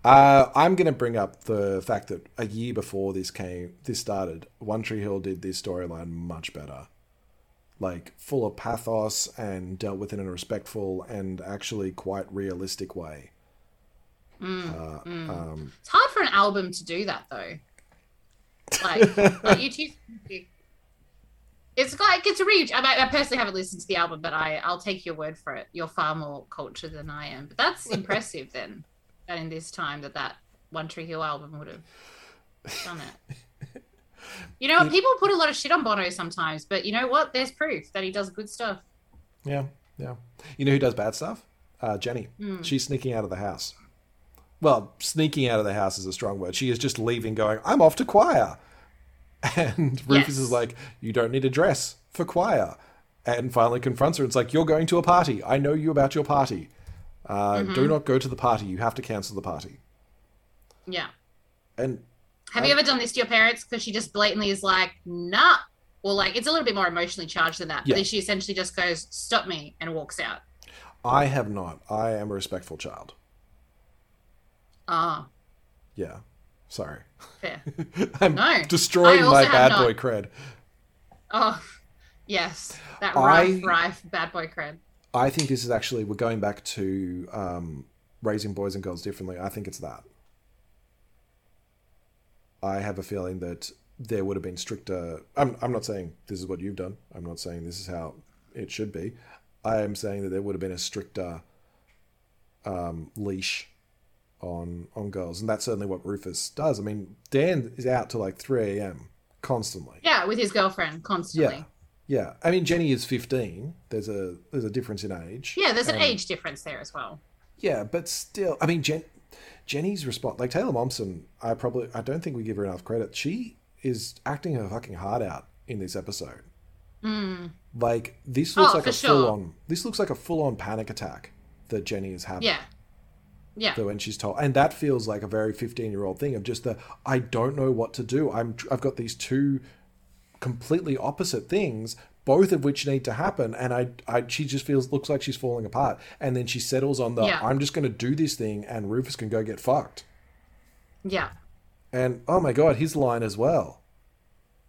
Uh, I'm going to bring up the fact that a year before this came, this started, One Tree Hill did this storyline much better, like full of pathos and dealt with it in a respectful and actually quite realistic way. Mm, uh, mm. Um, it's hard for an album to do that though. Like, like U2. It's like it's a reach. I, I personally haven't listened to the album, but I I'll take your word for it. You're far more cultured than I am. But that's impressive then. That in this time that that One Tree Hill album would have done it. You know, people put a lot of shit on Bono sometimes, but you know what? There's proof that he does good stuff. Yeah, yeah. You know who does bad stuff? Uh, Jenny. Hmm. She's sneaking out of the house. Well, sneaking out of the house is a strong word. She is just leaving, going, "I'm off to choir," and Rufus Yes. is like, "You don't need a dress for choir," and finally confronts her. It's like, "You're going to a party. I know you about your party. Uh, Mm-hmm. Do not go to the party. You have to cancel the party." Yeah. And Have you ever done this to your parents? Because she just blatantly is like, nah. Or like, it's a little bit more emotionally charged than that. Yeah. But then she essentially just goes, stop me, and walks out. I have not. I am a respectful child. Ah, Yeah. Sorry. fair. I'm No, destroying my bad not. boy cred. Oh, yes. That I- rife, rife bad boy cred. I think this is actually we're going back to um, raising boys and girls differently. I think it's that. I have a feeling that there would have been stricter. I'm I'm not saying this is what you've done. I'm not saying this is how it should be. I am saying that there would have been a stricter um, leash on on girls, and that's certainly what Rufus does. I mean, Dan is out to like three a.m. constantly. Yeah, with his girlfriend constantly. Yeah, yeah. I mean, Jenny is fifteen. There's a there's a difference in age. Yeah, there's an And- age difference there as well. Yeah, but still, I mean, Jen, Jenny's response, like Taylor Momsen, I probably I don't think we give her enough credit. She is acting her fucking heart out in this episode. Hmm. Like this looks Oh, like a sure. full on. This looks like a full on panic attack that Jenny is having. Yeah. Yeah. that when she's told and that feels like a very 15 year old thing of just the i don't know what to do i'm i've got these two completely opposite things both of which need to happen and i, I she just feels looks like she's falling apart and then she settles on the Yeah. i'm just going to do this thing and rufus can go get fucked Yeah. and oh my god his line as well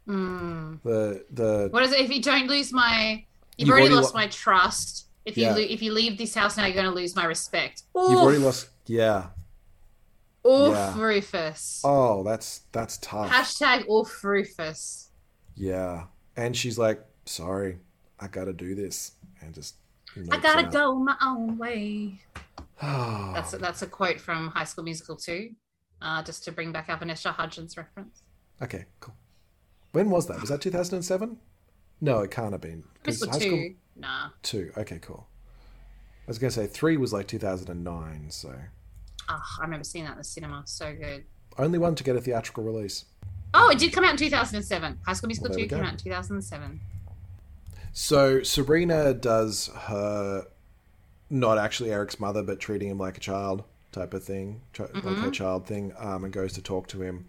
hmm. the the What is it? If you don't lose my, you've, You've already, already lost lo- my trust. If you Yeah. lo- if you leave this house now, you're going to lose my respect. you've already lost yeah Oof, Yeah. Rufus. oh that's that's tough Hashtag oof, Rufus. yeah and she's like sorry i gotta do this and just I gotta out. go my own way. That's a, that's a quote from High School Musical 2, uh, just to bring back our Vanessa Hudgens reference. Okay, cool. When was that? Was that 2007? No, it can't have been. 'cause Musical High 2, School nah. 2. Okay, cool. I was going to say 3 was like 2009, so Oh, I remember seeing that in the cinema. So good. only one to get a theatrical release. Oh, it did come out in 2007. High School Musical Well, 2 came out in 2007. So Serena does her not actually Eric's mother, but treating him like a child type of thing, like Mm-hmm. her child thing, um, and goes to talk to him.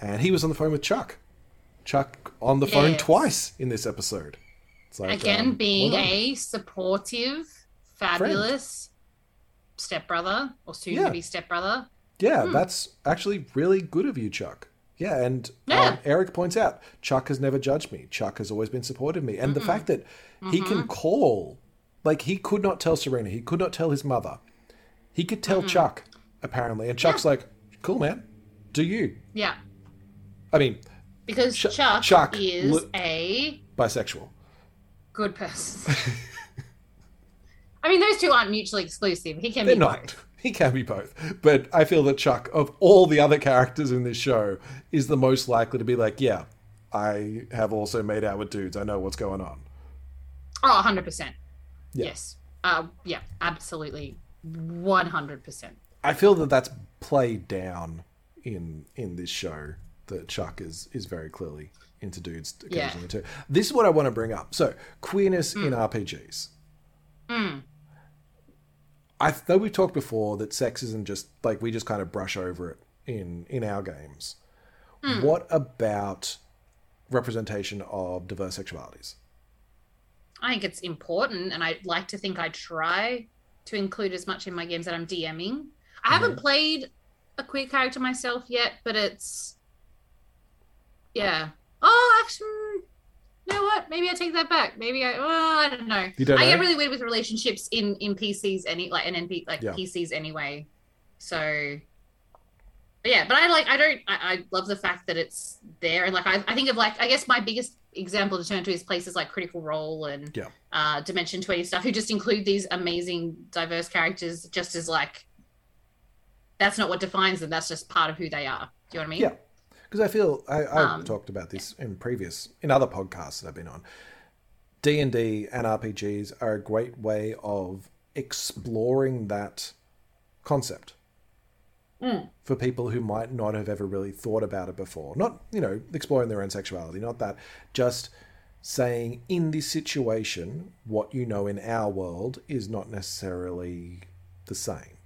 And he was on the phone with Chuck. Chuck on the phone twice in this episode. Like, Again, um, being well a supportive, fabulous stepbrother or soon Yeah. to be stepbrother. Yeah, that's actually really good of you, Chuck. Yeah, and Yeah. Um, Eric points out Chuck has never judged me. Chuck has always been supportive of me, and the fact that he Mm-hmm. can call, like he could not tell Serena, he could not tell his mother, he could tell Chuck apparently, and Chuck's like, "Cool, man, do you?" Yeah. I mean, Because Ch- Chuck, Chuck is li- a bisexual. Good person. I mean, those two aren't mutually exclusive. He can They're be not. both. He can be both, but I feel that Chuck, of all the other characters in this show, is the most likely to be like, "Yeah, I have also made out with dudes. I know what's going on." Oh, 100%. Yeah. Yes. Uh, yeah, absolutely. 100%. I feel that that's played down in in this show. That Chuck is is very clearly into dudes Yeah. occasionally too. This is what I want to bring up. So queerness in mm. RPGs. Mm. I though we've talked before that sex isn't just like we just kind of brush over it in in our games. Mm. What about representation of diverse sexualities? I think it's important, and I like to think I try to include as much in my games that I'm DMing. I haven't mm-hmm. played a queer character myself yet, but it's yeah. Oh, actually, you know what? Maybe I take that back. Maybe I. Well, I don't know. Don't I know? get really weird with relationships in in PCs any like and NP like Yeah. PCs anyway. So. But yeah, but I like I don't I, I love the fact that it's there and like I, I think of like I guess my biggest example to turn to is places like Critical Role and Yeah. uh, Dimension 20 stuff who just include these amazing diverse characters just as like that's not what defines them that's just part of who they are do you know what i mean Yeah, because I feel I, I've Um, talked about this in previous in other podcasts that I've been on. D and D and RPGs are a great way of exploring that concept for people who might not have ever really thought about it before. Not you know exploring their own sexuality, not that, just saying in this situation, what you know in our world is not necessarily the same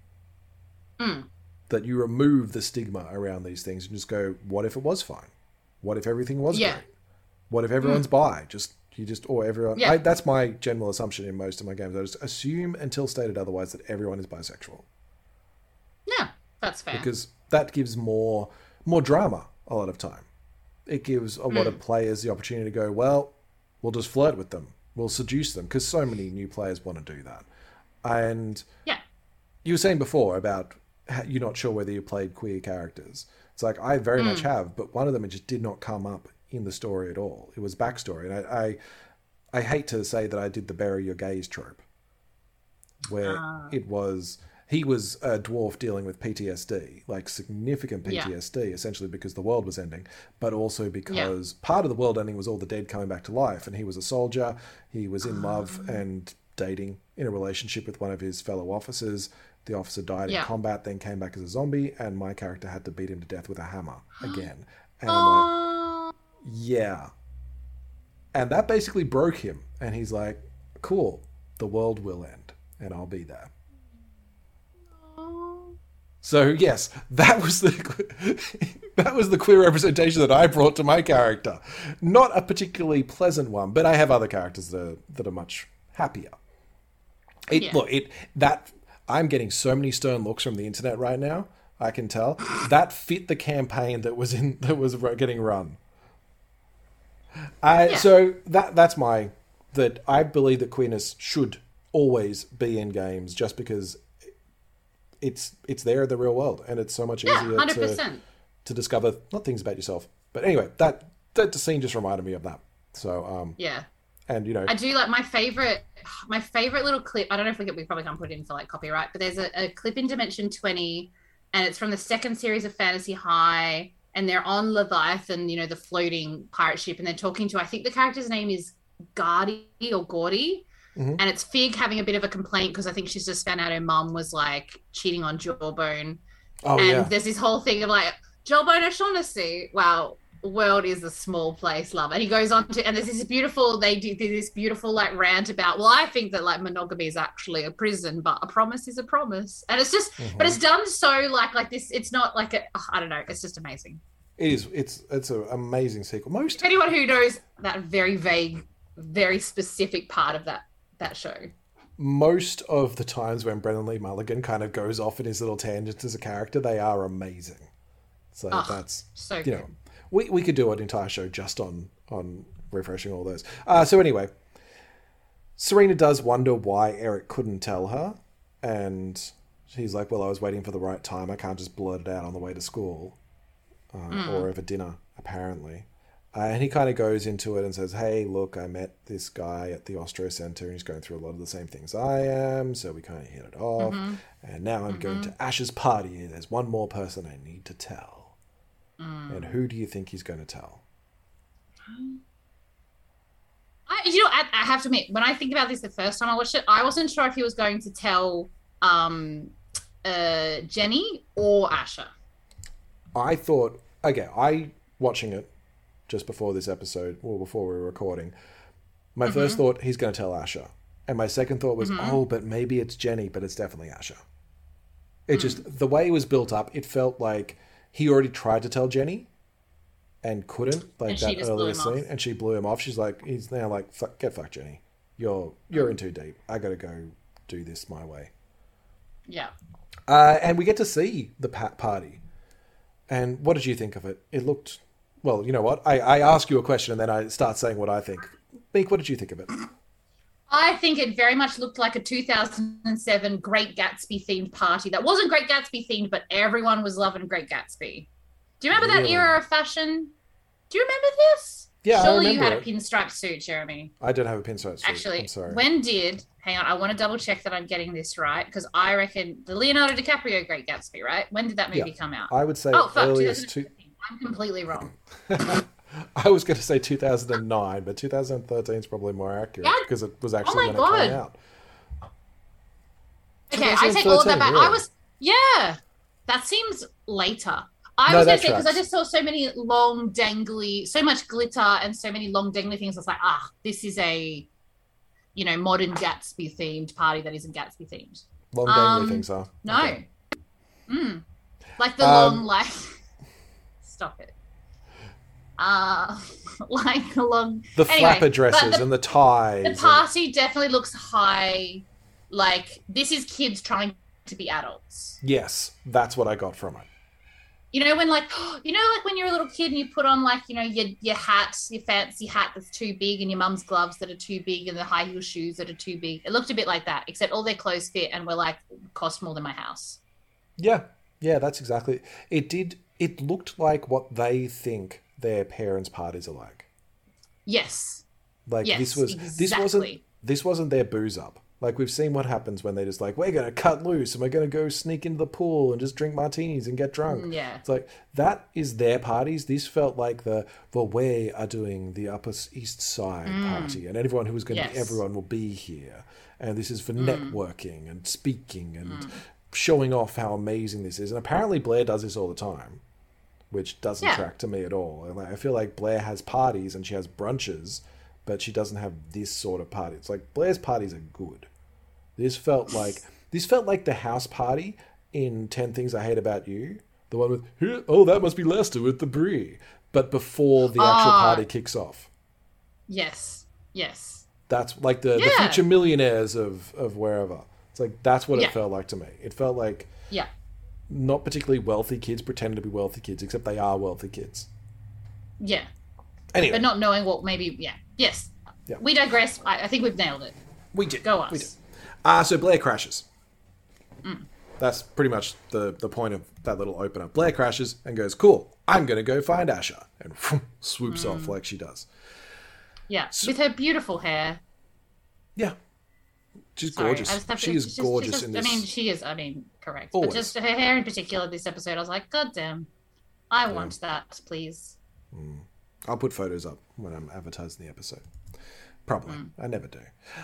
that you remove the stigma around these things and just go, what if it was fine? What if everything was Yeah. great? What if everyone's bi? Just you just or everyone. Yeah. I, that's my general assumption in most of my games. I just assume until stated otherwise that everyone is bisexual yeah that's fair because that gives more more drama a lot of time. It gives a lot Hmm. of players the opportunity to go, well, we'll just flirt with them we'll seduce them because so many new players want to do that. And Yeah. you were saying before about you're not sure whether you played queer characters. It's like I very much hmm. have, but one of them just did not come up in the story at all. It was backstory, and I I, I hate to say that I did the bury your gays trope, where ah. it was he was a dwarf dealing with PTSD, like significant Yeah. PTSD, essentially because the world was ending, but also because part of the world ending was all the dead coming back to life, and he was a soldier, he was in love ah. and dating in a relationship with one of his fellow officers. The officer died Yeah. in combat, then came back as a zombie, and my character had to beat him to death with a hammer again. And I'm like, yeah. And that basically broke him. And he's like, cool, the world will end, and I'll be there. So yes, that was the that was the queer representation that I brought to my character. Not a particularly pleasant one, but I have other characters that are, that are much happier. It Yeah. look it that I'm getting so many stern looks from the internet right now. I can tell that fit the campaign that was in that was getting run. Uh, Yeah. So that that's my that I believe that queerness should always be in games, just because it's it's there in the real world, and it's so much yeah, easier hundred to to discover not things about yourself. But anyway, that that scene just reminded me of that. So um, Yeah. And you know, I do like my favorite my favorite little clip. I don't know if we could, we probably can't put it in for like copyright, but there's a, a clip in Dimension 20 and it's from the second series of Fantasy High and they're on Leviathan, you know, the floating pirate ship and they're talking to I think the character's name is Gardy or Gordy. Mhm. And it's Fig having a bit of a complaint because I think she's just found out her mum was like cheating on Jawbone oh and yeah, there's this whole thing of like Jawbone O'Shaughnessy. Wow, world is a small place, love. And he goes on to, and there's this beautiful. They do this beautiful like rant about. Well, I think that like monogamy is actually a prison, but a promise is a promise, and it's just, Mm-hmm. but it's done so like like this. It's not like a. oh, I don't know. It's just amazing. it is. It's it's an amazing sequel. Most Anyone who knows that very vague, very specific part of that that show. most of the times when Brennan Lee Mulligan kind of goes off in his little tangents as a character, they are amazing. So Oh, that's So you good. know, we we could do an entire show just on on refreshing all those. Uh, so anyway, Serena does wonder why Eric couldn't tell her, and she's like, "Well, I was waiting for the right time. I can't just blurt it out on the way to school uh, or over dinner, apparently." Uh, and he kind of goes into it and says, "Hey, look, I met this guy at the Ostroff Center, and he's going through a lot of the same things I am. So we kind of hit it off. And now I'm going to Ash's party. and There's one more person I need to tell. And mm. who do you think he's going to tell? Um, I, you know, I, I have to admit, when I think about this the first time I watched it, I wasn't sure if he was going to tell um, uh, Jenny or Asher. I thought, okay, I watching it just before this episode, or before we were recording. My first mm-hmm. thought, he's going to tell Asher, and my second thought was, mm-hmm. oh, but maybe it's Jenny, but it's definitely Asher. It just mm. the way it was built up, it felt like he already tried to tell Jenny, and couldn't, like And that earlier him off. scene, and she blew him off. She's like, he's now like, Fuck, get fucked, Jenny. You're you're in too deep. I got to go do this my way. Yeah. Uh, and we get to see the pa- party. And what did you think of it? It looked well. You know what? I, I ask you a question and then I start saying what I think. Meek, what did you think of it? I think it very much looked like a 2007 Great Gatsby themed party that wasn't Great Gatsby themed, but everyone was loving Great Gatsby. Do you remember Really? that era of fashion? Do you remember this? Yeah, I Surely you had remember a pinstripe suit, Jeremy. I didn't have a pinstripe suit. Actually, I'm sorry. when did? Hang on, I want to double check that I'm getting this right because I reckon the Leonardo DiCaprio Great Gatsby, right? When did that movie Yeah. come out? I would say oh fuck, earliest. Two, I'm completely wrong. I was going to say 2009, but 2013 is probably more accurate Yeah. because it was actually my when it came out. Okay, I take all of that 2013, back. I was yeah. That seems later. I No, was gonna say because I just saw so many long dangly, so much glitter and so many long dangly things. I was like, ah, this is a, you know, modern Gatsby themed party that isn't Gatsby themed. Long dangly Um, things are. No, Okay. mm. like the Um, long like. Stop it. Uh, like the long. The Anyway, flapper dresses the- and the ties. The and- party definitely looks high. Like this is kids trying to be adults. yes, that's what I got from it. You know when like you know like when you're a little kid and you put on like you know your your hat, your fancy hat that's too big, and your mum's gloves that are too big, and the high heel shoes that are too big. It looked a bit like that, except all their clothes fit and were like cost more than my house. Yeah, yeah, that's exactly. It did. It looked like what they think their parents' parties are like. Yes. Like Yes, this was this wasn't this wasn't their booze up. Like we've seen what happens when they just like we're gonna cut loose and we're gonna go sneak into the pool and just drink martinis and get drunk. Mm, yeah. It's like that is their parties. This felt like the well we are doing the Upper East Side party and everyone who is going to be Mm. Yes. Mm. everyone will be here and this is for networking and speaking and showing off how amazing this is. And apparently Blair does this all the time, which doesn't Yeah. track to me at all. And like, I feel like Blair has parties and she has brunches, but she doesn't have this sort of party. It's like Blair's parties are good. This felt like this felt like the house party in Ten Things I Hate About You. The one with "Here- oh that must be Lester with the brie, but before the actual Ah. party kicks off. Yes. Yes. That's like the, the future millionaires of of wherever. It's like that's what Yeah. it felt like to me. It felt like Yeah. Not particularly wealthy kids pretending to be wealthy kids, except they are wealthy kids. Yeah. Anyway, But not knowing what maybe. Yeah. Yes. Yeah. We digress. I, I think we've nailed it. we did. Go us. We did. Uh, so Blair crashes. Mm. That's pretty much the, the point of that little opener. Blair crashes and goes, Cool, I'm going to go find Asher. And swoops Mm. off like she does. Yeah. With her beautiful hair. Yeah. She's Sorry, gorgeous. She is she's gorgeous she's just- in this. I mean, she is. I mean, correct. Always. But just her hair in particular, this episode, I was like, God damn, I want that, please. I'll put photos up when I'm advertising the episode. Probably. Mm. I never do.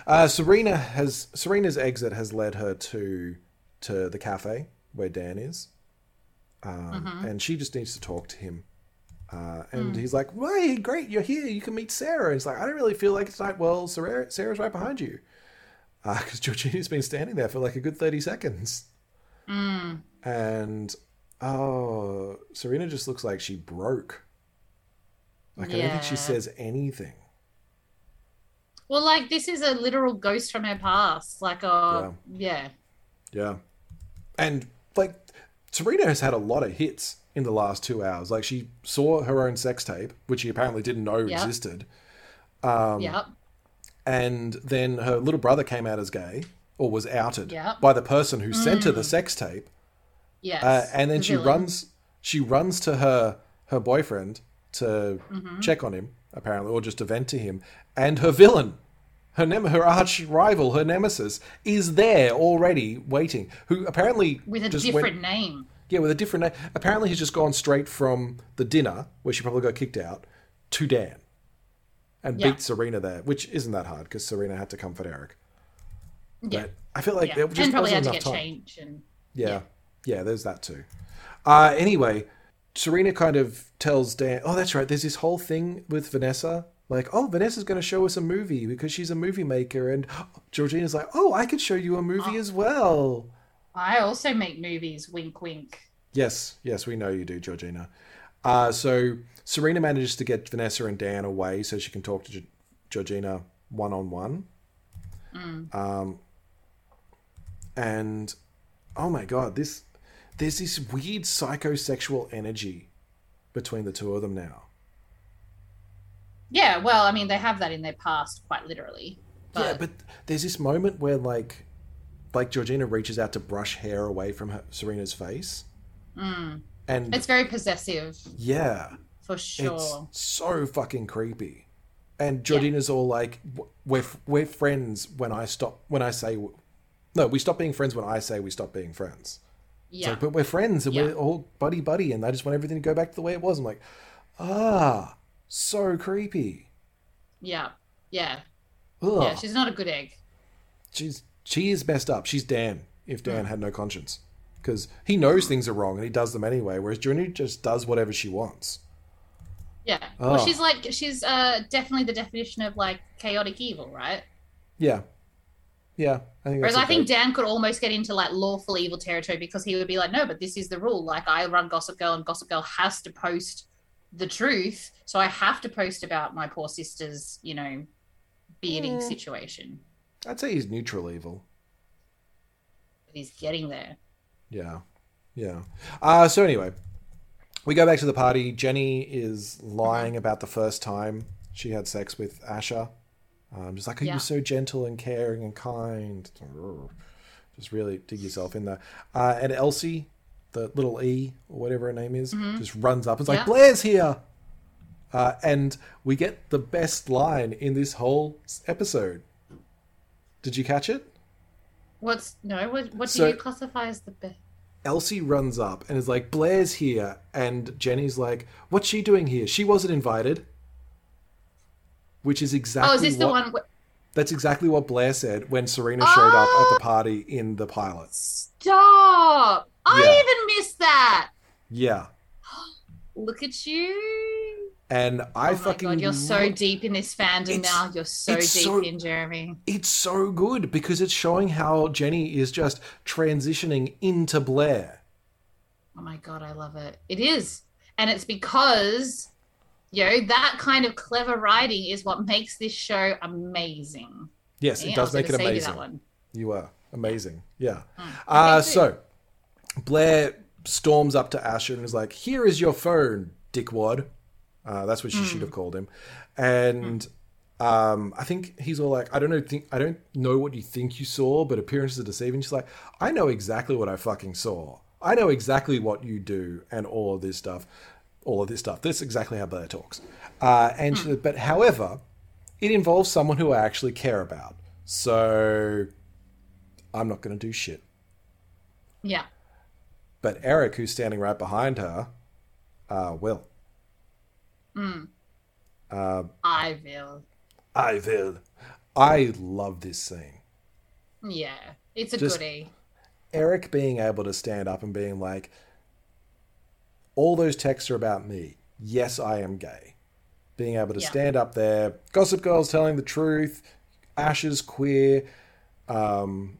Uh, Serena has Serena's exit has led her to to the cafe where Dan is, um, Mm-hmm. and she just needs to talk to him. Uh, Mm. and he's like, "Hey, great, you're here. You can meet Sarah." And he's like, "I don't really feel like it's like, well, Sarah, Sarah's right behind you." Because Georgina's been standing there for like a good 30 seconds. Mm. And, oh, Serena just looks like she broke. Like, I don't think she says anything. Well, like, this is a literal ghost from her past. Like, uh, yeah. Yeah. And, like, Serena has had a lot of hits in the last two hours. Like, she saw her own sex tape, which she apparently didn't know Yep. existed. Um, yep. And then her little brother came out as gay, or was outed Yep. by the person who sent her Mm. the sex tape. Yes. Uh, and then the she villain. runs she runs to her her boyfriend to Mhm. check on him apparently or just to vent to him and her villain her nem- her arch rival her nemesis is there already waiting who apparently with a different went, name. yeah with a different name apparently he's just gone straight from the dinner where she probably got kicked out to Dan and Yeah. beat Serena there which isn't that hard because Serena had to comfort Eric Yeah. But I feel like yeah. there just and probably had to get time. change. And Yeah. yeah. there's that too. Uh, anyway, Serena kind of tells Dan, oh, that's right, there's this whole thing with Vanessa. Like, oh, Vanessa's going to show us a movie because she's a movie maker. And Georgina's like, oh, I could show you a movie as well. I also make movies. Wink, wink. Yes, yes, we know you do, Georgina. Uh, so Serena manages to get Vanessa and Dan away so she can talk to Ge- Georgina one on one. And oh my god, this there's this weird psychosexual energy between the two of them now. Yeah, well, I mean, they have that in their past, quite literally. But, Yeah, but there's this moment where like like Georgina reaches out to brush hair away from her, Serena's face, Mm. And it's very possessive, yeah, for sure. It's so fucking creepy. And Georgina's all like, "We're we're friends when I stop when I say no, we stop being friends when I say we stop being friends." Yeah. like, but we're friends and Yeah. we're all buddy buddy, and I just want everything to go back to the way it was. I'm like, ah, so creepy. Yeah, yeah, Ugh. yeah. She's not a good egg. She's she is messed up. She's Dan. If Dan had no conscience, because he knows things are wrong and he does them anyway, whereas Georgina just does whatever she wants. Yeah. Oh. Well, she's like she's uh definitely the definition of like chaotic evil, right? Yeah, yeah. I think. Whereas I think. Dan could almost get into like lawful evil territory because he would be like, no, but this is the rule. Like I run Gossip Girl, and Gossip Girl has to post the truth, so I have to post about my poor sister's, you know, bearding Mm. situation. I'd say he's neutral evil. But he's getting there. Yeah, yeah. Uh, so anyway, we go back to the party. Jenny is lying about the first time she had sex with Asher. Um, just like, oh, Yeah. you're so gentle and caring and kind. Just really dig yourself in there. Uh, and Elsie, the little E or whatever her name is, just runs up is like, Mm-hmm. Yeah. Blair's here. Uh, and we get the best line in this whole episode. Did you catch it? What's no? What what do So- you classify as the best? Elsie runs up and is like, Blair's here. And Jenny's like, what's she doing here? She wasn't invited. Which is exactly Oh, is this the what- one? Where... That's exactly what Blair said when Serena oh! showed up Oh! at the party in the pilot. Stop! I Yeah. even missed that. Yeah. Look at you. And I oh my fucking god, you're so deep in this fandom It's- now. You're so deep so- in Jeremy. It's so good because it's showing how Jenny is just transitioning into Blair. Oh my god, I love it. It is. And it's because you know that kind of clever writing is what makes this show amazing. Yes, Yeah, it does make it gonna say to amazing. One. You are amazing. Yeah. Mm. Uh, so Blair storms up to Asher and is like, "Here is your phone, dickwad." Uh, that's what she Hmm. should have called him. And um, I think he's all like, "I don't know. Think I don't know what you think you saw, but appearances are deceiving." She's like, "I know exactly what I fucking saw. I know exactly what you do, and all of this stuff, all of this stuff. This is exactly how Blair talks." Uh, and she, but however, it involves someone who I actually care about. So I'm not going to do shit. Yeah. But Eric, who's standing right behind her, uh, will. Mm. Uh, I will. I will. I love this scene. Yeah. It's a Just- goodie. Eric being able to stand up and being like, all those texts are about me. Yes, I am gay. Being able to Yeah. stand up there, Gossip Girl's telling the truth, Ash is queer, um,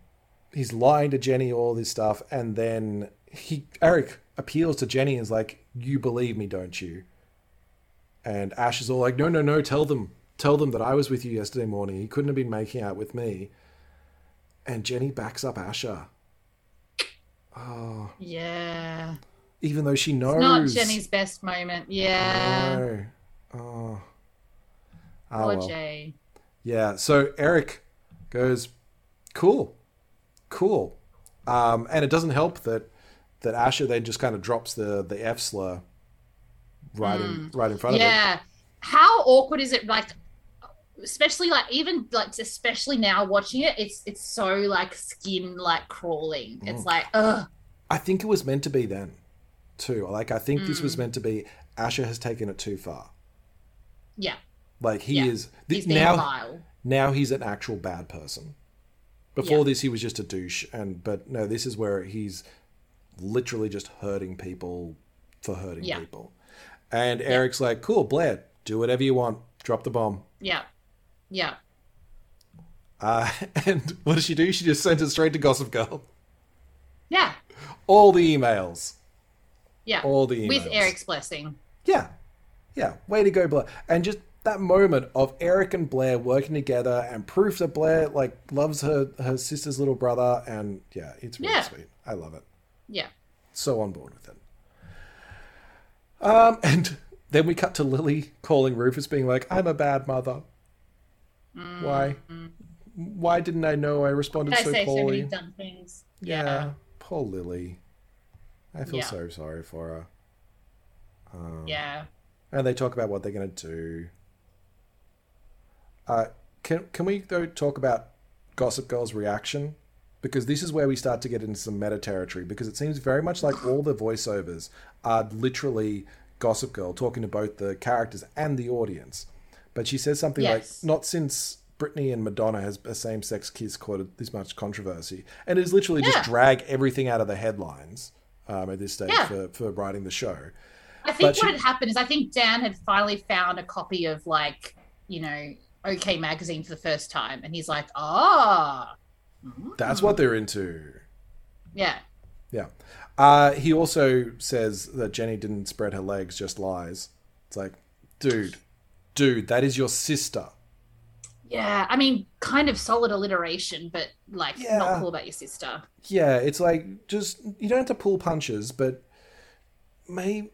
he's lying to Jenny, all this stuff, and then he Eric appeals to Jenny and is like, You believe me, don't you? And Ash is all like, No, no, no, tell them. Tell them that I was with you yesterday morning. He couldn't have been making out with me. And Jenny backs up Asher. Oh, Yeah. even though she knows. It's not Jenny's best moment. Yeah. No. Oh. Oh, Poor well. Jay. Yeah. So Eric goes, cool, cool, um, and it doesn't help that that Asher then just kind of drops the the F slur right in right in front of Hmm. Yeah. How awkward is it? Like, especially like even like especially now watching it, it's it's so like skin like crawling. It's Mm. like ugh. I think it was meant to be then, too. Like I think this Mm. was meant to be. Asher has taken it too far. Yeah. Like he Yeah. is th- He's now. vile. Now he's an actual bad person. Before Yeah. this, he was just a douche, and but no, this is where he's literally just hurting people for hurting Yeah. people. And Eric's like, "Cool, Blair, do whatever you want. Drop the bomb." Yeah. Yeah. Uh, and what does she do? She just sends it straight to Gossip Girl. Yeah. All the emails. Yeah. All the With. Eric's blessing. Yeah. Yeah. Way to go, Blair. And just that moment of Eric and Blair working together and proof that Blair like loves her her sister's little brother and yeah, it's really Yeah. sweet. I love it. Yeah. So on board with it. Um and then we cut to Lily calling Rufus being like, I'm a bad mother. Why? Why didn't I know I responded I so say so poorly? many dumb things. yeah. Poor Lily. I feel Yeah. so sorry for her. Um, Yeah. and they talk about what they're going to do. Uh, can can we though talk about Gossip Girl's reaction? Because this is where we start to get into some meta territory. Because it seems very much like all the voiceovers are literally Gossip Girl talking to both the characters and the audience. But she says something Yes. like, "Not since Britney and Madonna has a same-sex kiss caused this much controversy," and it is literally Yeah. just drag everything out of the headlines um, at this stage Yeah. for for writing the show. I think But what she- had happened is I think Dan had finally found a copy of like, you know, OK magazine for the first time, and he's like, ah, That's what they're into. yeah, Yeah. Uh, he also says that Jenny didn't spread her legs, just lies. It's like, dude, dude, that is your sister. yeah. I mean, kind of solid alliteration, but like Yeah. not cool about your sister. Yeah, it's like, just, you don't have to pull punches, but maybe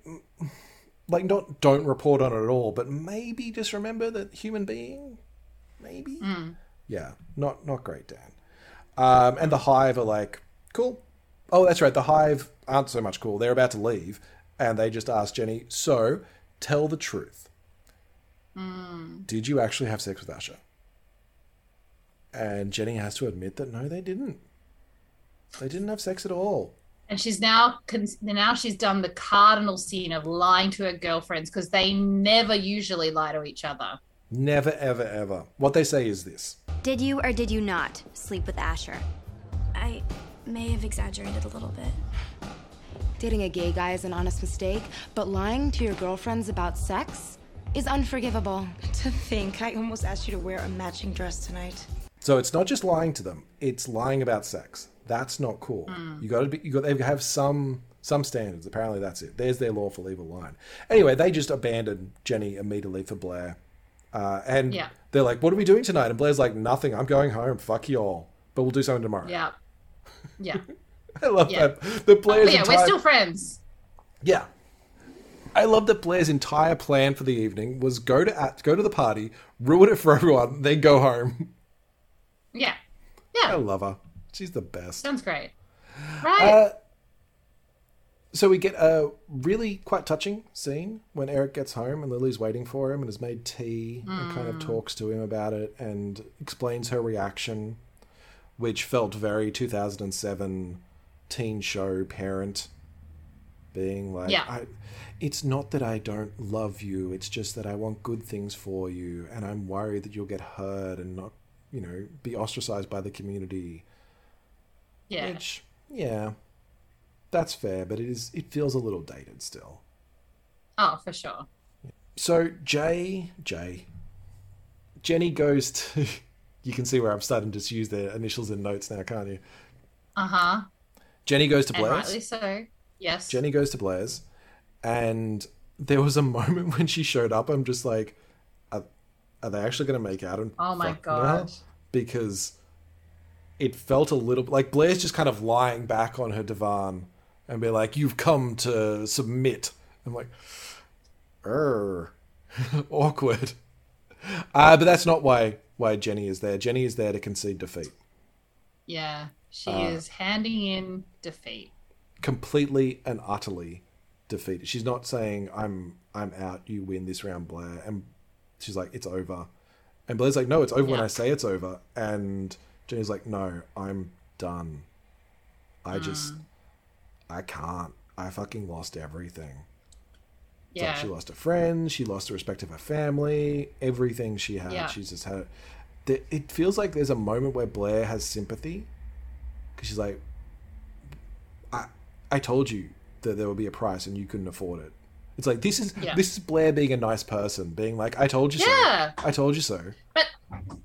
like not don't report on it at all, but maybe just remember that human being. Maybe. Yeah, not not great, Dan. Um, and the Hive are like, cool. Oh, that's right. The Hive aren't so much cool. They're about to leave, and they just ask Jenny, "So, tell the truth. Did you actually have sex with Asher?" And Jenny has to admit that no, they didn't. They didn't have sex at all. And she's now now she's done the cardinal sin of lying to her girlfriends because they never usually lie to each other. Never, ever, ever. What they say is this. Did you or did you not sleep with Asher? I may have exaggerated a little bit. Dating a gay guy is an honest mistake, but lying to your girlfriends about sex is unforgivable. To think, I almost asked you to wear a matching dress tonight. So it's not just lying to them; it's lying about sex. That's not cool. Mm. You got to be. You got. They have some some standards. Apparently, that's it. There's their lawful evil line. Anyway, they just abandon Jenny immediately for Blair, uh, and Yeah. they're like, "What are we doing tonight?" And Blair's like, "Nothing. I'm going home. Fuck you all. But we'll do something tomorrow." Yeah. Yeah. I love Yeah. that. The Blair's yeah, entire we're still friends. Yeah. I love that Blair's entire plan for the evening was go to at, go to the party, ruin it for everyone, then go home. Yeah. Yeah. I love her. She's the best. Sounds great. Right. Uh, so we get a really quite touching scene when Eric gets home and Lily's waiting for him and has made tea and kind of hmm. talks to him about it and explains her reaction, which felt very 2007 teen show parent being like, Yeah. I, it's not that I don't love you, it's just that I want good things for you and I'm worried that you'll get hurt and not, you know, be ostracized by the community. yeah. Which, yeah, that's fair, but it is it feels a little dated still. Oh, for sure. So Jay, Jay, Jenny goes to. You can see where I'm starting to just use their initials in notes now, can't you? Uh huh. Jenny goes to And Blair's. rightly so. Yes. Jenny goes to Blair's, and there was a moment when she showed up. I'm just like, are, are they actually going to make out? And Oh my? God. Because it felt a little like Blair's just kind of lying back on her divan and be like, "You've come to submit." I'm like, er, awkward. Uh, but that's not why why Jenny is there. Jenny is there to concede defeat. Yeah. She Uh, is handing in defeat. completely and utterly defeated. She's not saying I'm I'm out, you win this round, Blair. And she's like, it's over. And Blair's like, no, it's over when I say it's over. And Jenny's like, no, I'm done. I Mm. just I can't. I fucking lost everything. Like Yeah. she lost a friend. she lost the respect of her family, everything she had. Yeah. She's just had. It it feels like there's a moment where Blair has sympathy because she's like, I I told you that there would be a price and you couldn't afford it. It's like this is Yeah. this is Blair being a nice person, being like, I told you Yeah. so. I told you so. But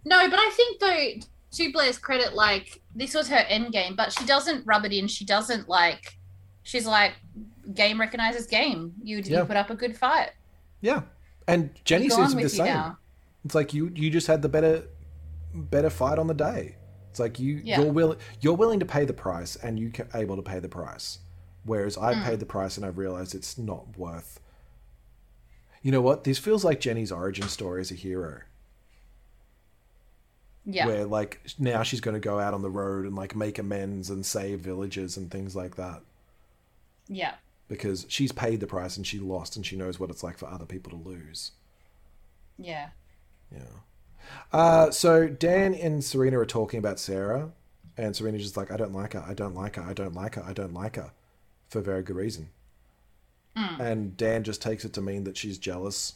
no, but I think though, to Blair's credit, like this was her end game, but she doesn't rub it in. She doesn't like. She's like, game recognizes game. You Yeah. you put up a good fight. Yeah. And Jenny seems to be the same. now. It's like you you just had the better better fight on the day. It's like you Yeah. you're willing you're willing to pay the price and you are able to pay the price. Whereas I Mm. paid the price and I've realized it's not worth. You know what? This feels like Jenny's origin story as a hero. Yeah. Where like now she's going to go out on the road and like make amends and save villages and things like that Yeah. because she's paid the price and she lost and she knows what it's like for other people to lose. Yeah. Yeah. Uh, so Dan and Serena are talking about Sarah, and Serena's just like, I don't like her, I don't like her, I don't like her, I don't like her, for very good reason. Mm. And Dan just takes it to mean that she's jealous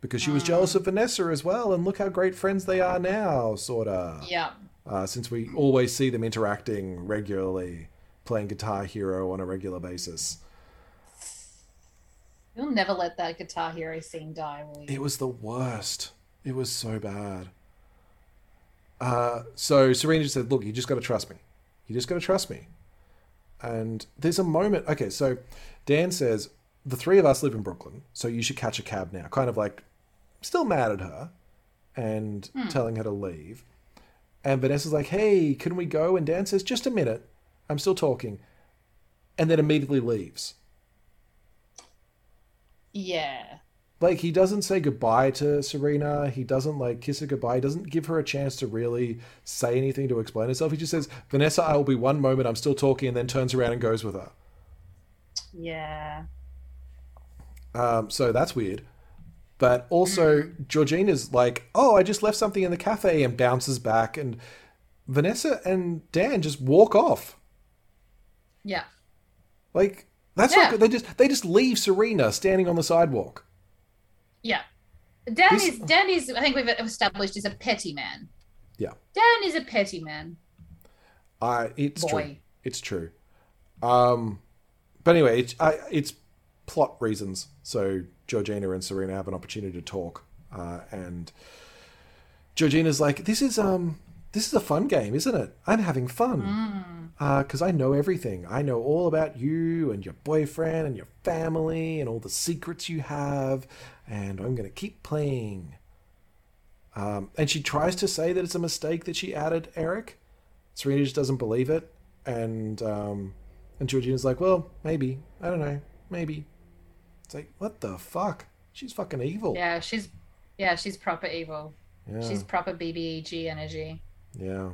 because she was jealous of Vanessa as well, and look how great friends they are now, sorta. Yeah. Uh, since we always see them interacting regularly, playing Guitar Hero on a regular basis. You'll never let that Guitar Hero scene die, will you? It was the worst. It was so bad. Uh, so Serena just said, "Look, you just got to trust me. You just got to trust me." And there's a moment. Okay, so Dan says the three of us live in Brooklyn, so you should catch a cab now. Kind of like still mad at her and Hmm. telling her to leave. And Vanessa's like, "Hey, can we go?" And Dan says, "Just a minute. I'm still talking," and then immediately leaves. Yeah. Like he doesn't say goodbye to Serena. He doesn't like kiss her goodbye. He doesn't give her a chance to really say anything to explain herself. He just says, "Vanessa, I will be one moment. I'm still talking," and then turns around and goes with her. Yeah. Um, so that's weird. But also, Georgina's like, "Oh, I just left something in the cafe," and bounces back, and Vanessa and Dan just walk off. Yeah. Like that's Yeah. not good. They just they just leave Serena standing on the sidewalk. Yeah. Dan This- is Dan is I think we've established is a petty man. Yeah. Dan is a petty man. I it's true. It's true. Um, but anyway, it's I, it's plot reasons. So Georgina and Serena have an opportunity to talk, uh, and Georgina's like, "This is um, this is a fun game, isn't it? I'm having fun because I know everything. I know all about you and your boyfriend and your family and all the secrets you have, and I'm going to keep playing." Um, and she tries to say that it's a mistake that she added Eric. Serena just doesn't believe it, and um, and Georgina's like, "Well, maybe. I don't know. Maybe." It's like, what the fuck? She's fucking evil. Yeah, she's yeah, she's proper evil. Yeah. She's proper BBEG energy. Yeah.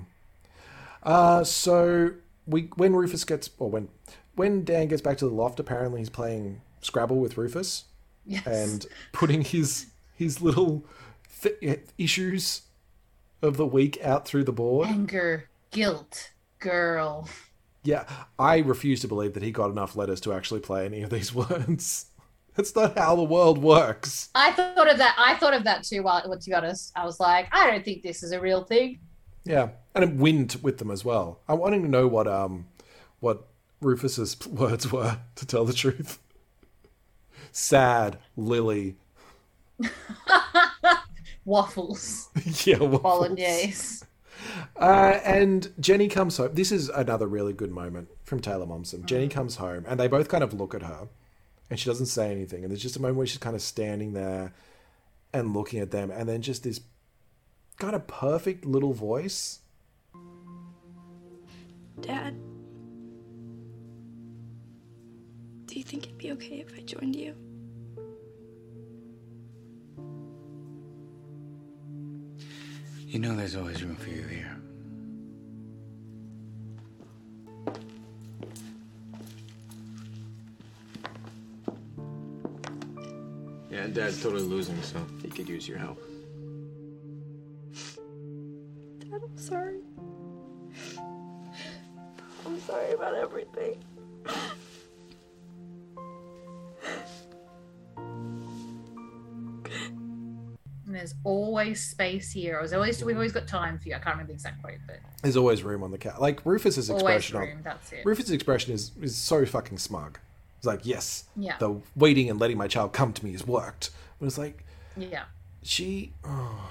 Uh, so we when Rufus gets or when when Dan gets back to the loft, apparently he's playing Scrabble with Rufus Yes. and putting his his little th- issues of the week out through the board. Anger, guilt, girl. Yeah, I refuse to believe that he got enough letters to actually play any of these words. That's not how the world works. I thought of that. I thought of that too. While to be honest, I was like, I don't think this is a real thing. Yeah, and it wind with them as well. I'm wanting to know what um what Rufus's words were to tell the truth. Sad, Lily. Waffles, yeah, waffles. bolognese. Uh, and Jenny comes home. This is another really good moment from Taylor Momsen. Jenny comes home, and they both kind of look at her, and she doesn't say anything. And there's just a moment where she's kind of standing there and looking at them, and then just this kind a perfect little voice. Dad, do you think it'd be okay if I joined you? You know there's always room for you here. Yeah, Dad's totally losing, so he could use your help. I'm sorry. I'm sorry about everything. And there's always space here. There's always we've always got time for you. I can't remember the exact quote, but There's always room on the couch. Like Rufus's always expression. room. on, That's it. Rufus's expression is is so fucking smug. It's like, yes, Yeah. the waiting and letting my child come to me has worked. But it's like, Yeah. she oh,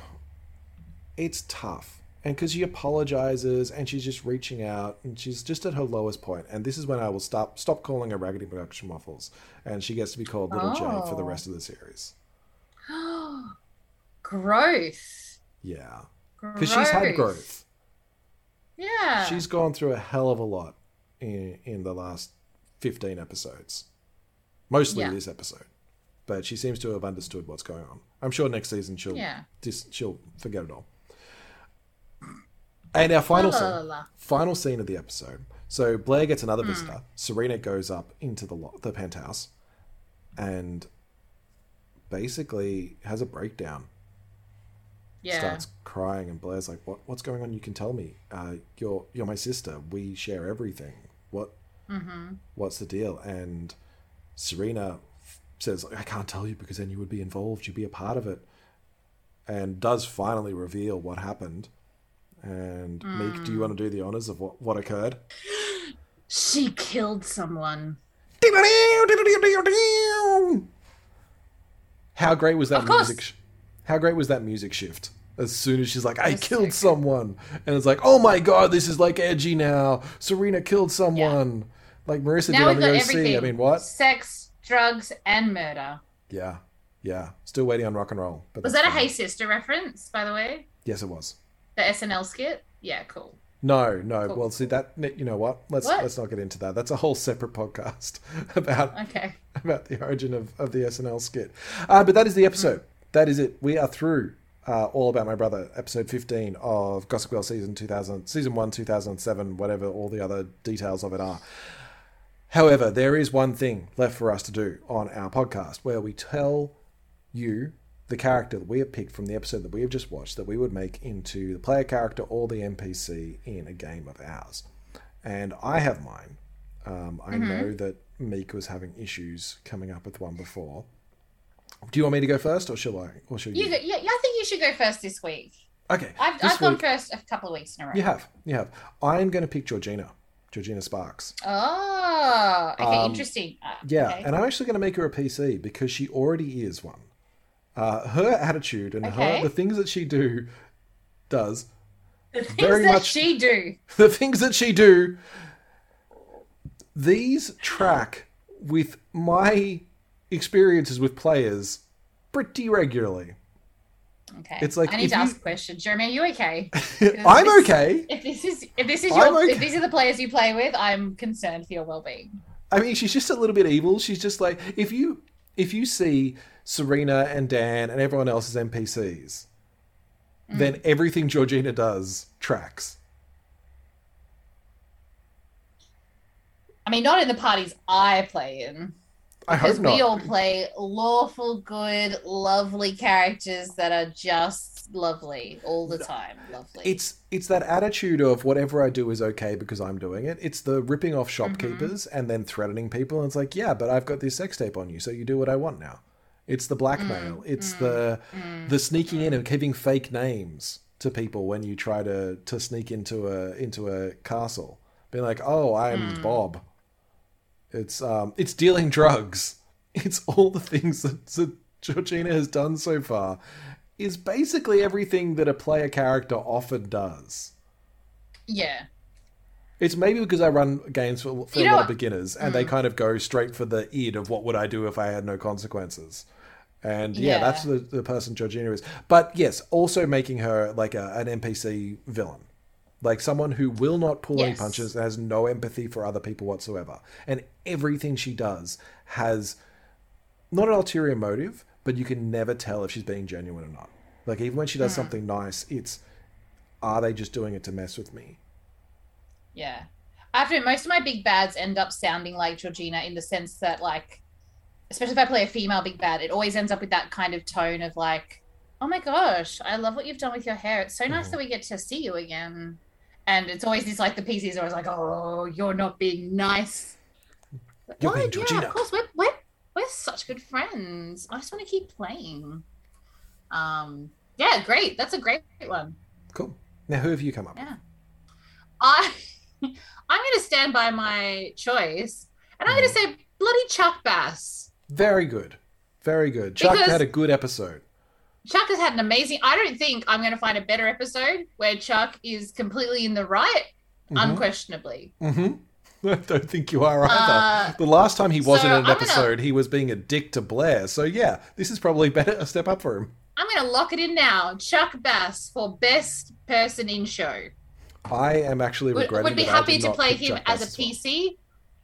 it's tough and because she apologizes and she's just reaching out and she's just at her lowest point and this is when i will stop stop calling her raggedy production waffles and she gets to be called little j for the Oh. rest of the oh. series growth. yeah because she's had Growth. Yeah. she's gone through a hell of a lot in in the last 15 episodes mostly Yeah. this episode but she seems to have understood what's going on i'm sure next season she'll Yeah. dis- she'll forget it all and our final La, scene, la, la, final scene of the episode. So Blair gets another Hmm. visitor. Serena goes up into the lo- the penthouse, and basically has a breakdown. Yeah. Starts crying, and Blair's like, "What? What's going on? You can tell me. Uh, you're you're my sister. We share everything. What? Mhm. What's the deal?" And Serena says, "I can't tell you because then you would be involved. You'd be a part of it." And does finally reveal what happened. And Meek, do you Mm. want to do the honors of what, what occurred? She killed someone. How great was that music? sh- How great was that music shift? As soon as she's like, "I killed someone," and it's like, "Oh my god, this is like edgy now." Serena killed someone, like Marissa now did on the OC. everything. I mean, what? Sex, drugs, and murder. Yeah, yeah. Still waiting on rock and roll. But Was that a fine. Hey Sister reference, by the way? Yes, it was. The SNL skit? Yeah, cool. No, no. Well, see that you know what? Let's What? let's not get into that. That's a whole separate podcast about Okay. about the origin of, of the SNL skit. Uh, but that is the episode. That is it. We are through uh, all about my brother, episode fifteen of Gossip Girl season two thousand, season one, two thousand seven, whatever all the other details of it are. However, there is one thing left for us to do on our podcast where we tell you the character that we have picked from the episode that we have just watched that we would make into the player character or the NPC in a game of ours. And I have mine. Um, I Mhm. know that Meek was having issues coming up with one before. Do you want me to go first, or shall I? Or shall you? You go, yeah, I think you should go first this week. Okay. I've, I've gone first a couple of weeks in a row. You have. You have. I'm going to pick Georgina. Georgina Sparks. Oh, okay, Um, interesting. Uh, Yeah, okay. and I'm actually going to make her a PC because she already is one. Uh, her attitude and Okay. her the things that she do does the things very that much she do. the things that she do. These track with my experiences with players pretty regularly. Okay. It's like I need to you- ask a question. Jeremy, are you okay? I'm This- okay. If this is if this is I'm your okay. if these are the players you play with, I'm concerned for your well being. I mean, she's just a little bit evil. She's just like if you if you see Serena and Dan and everyone else as NPCs, Mm. then everything Georgina does tracks. I mean, not in the parties I play in. I Because hope not. we all play lawful, good, lovely characters that are just lovely all the time. Lovely. It's it's that attitude of whatever I do is okay because I'm doing it. It's the ripping off Mm-hmm. shopkeepers and then threatening people. And it's like, yeah, but I've got this sex tape on you, so you do what I want now. It's the blackmail. Mm, it's the the sneaking in and giving fake names to people when you try to to sneak into a into a castle. Being like, oh, I'm Mm. Bob. It's um it's dealing drugs. It's all the things that, that Georgina has done so far. Is basically everything that a player character often does. yeah. It's maybe because I run games for, for You a lot what? of beginners, and they kind of go straight for the id of what would I do if I had no consequences. And yeah, Yeah. that's the, the person Georgina is. But yes, also making her like a, an NPC villain. Like someone who will not pull any punches has no empathy for other people whatsoever. And everything she does has not an ulterior motive, but you can never tell if she's being genuine or not. Like even when she does Mm. something nice, it's are they just doing it to mess with me? Yeah. I have to admit, most of my big bads end up sounding like Georgina in the sense that, like, especially if I play a female big bad, it always ends up with that kind of tone of, like, oh my gosh, I love what you've done with your hair. It's so nice that we get to see you again. And it's always this, like, the PCs are always like, oh, you're not being nice. You're being yeah, of course, we're, we're, we're such good friends. I just want to keep playing. Um, yeah, great. That's a great one. Cool. Now, who have you come up with? Yeah. I I'm gonna stand by my choice, and I'm gonna Mm-hmm. say bloody Chuck Bass. Very good. Very good. Chuck Because- had a good episode. Chuck has had an amazing. I don't think I'm gonna find a better episode where Chuck is completely in the right, Mhm. unquestionably. hmm I don't think you are either. Uh, the last time he wasn't so in an I'm gonna- episode, he was being a dick to Blair. So yeah, this is probably better a step up for him. I'm gonna lock it in now. Chuck Bass for best person in show. I am actually Would, regretting would be happy to play him as a. PC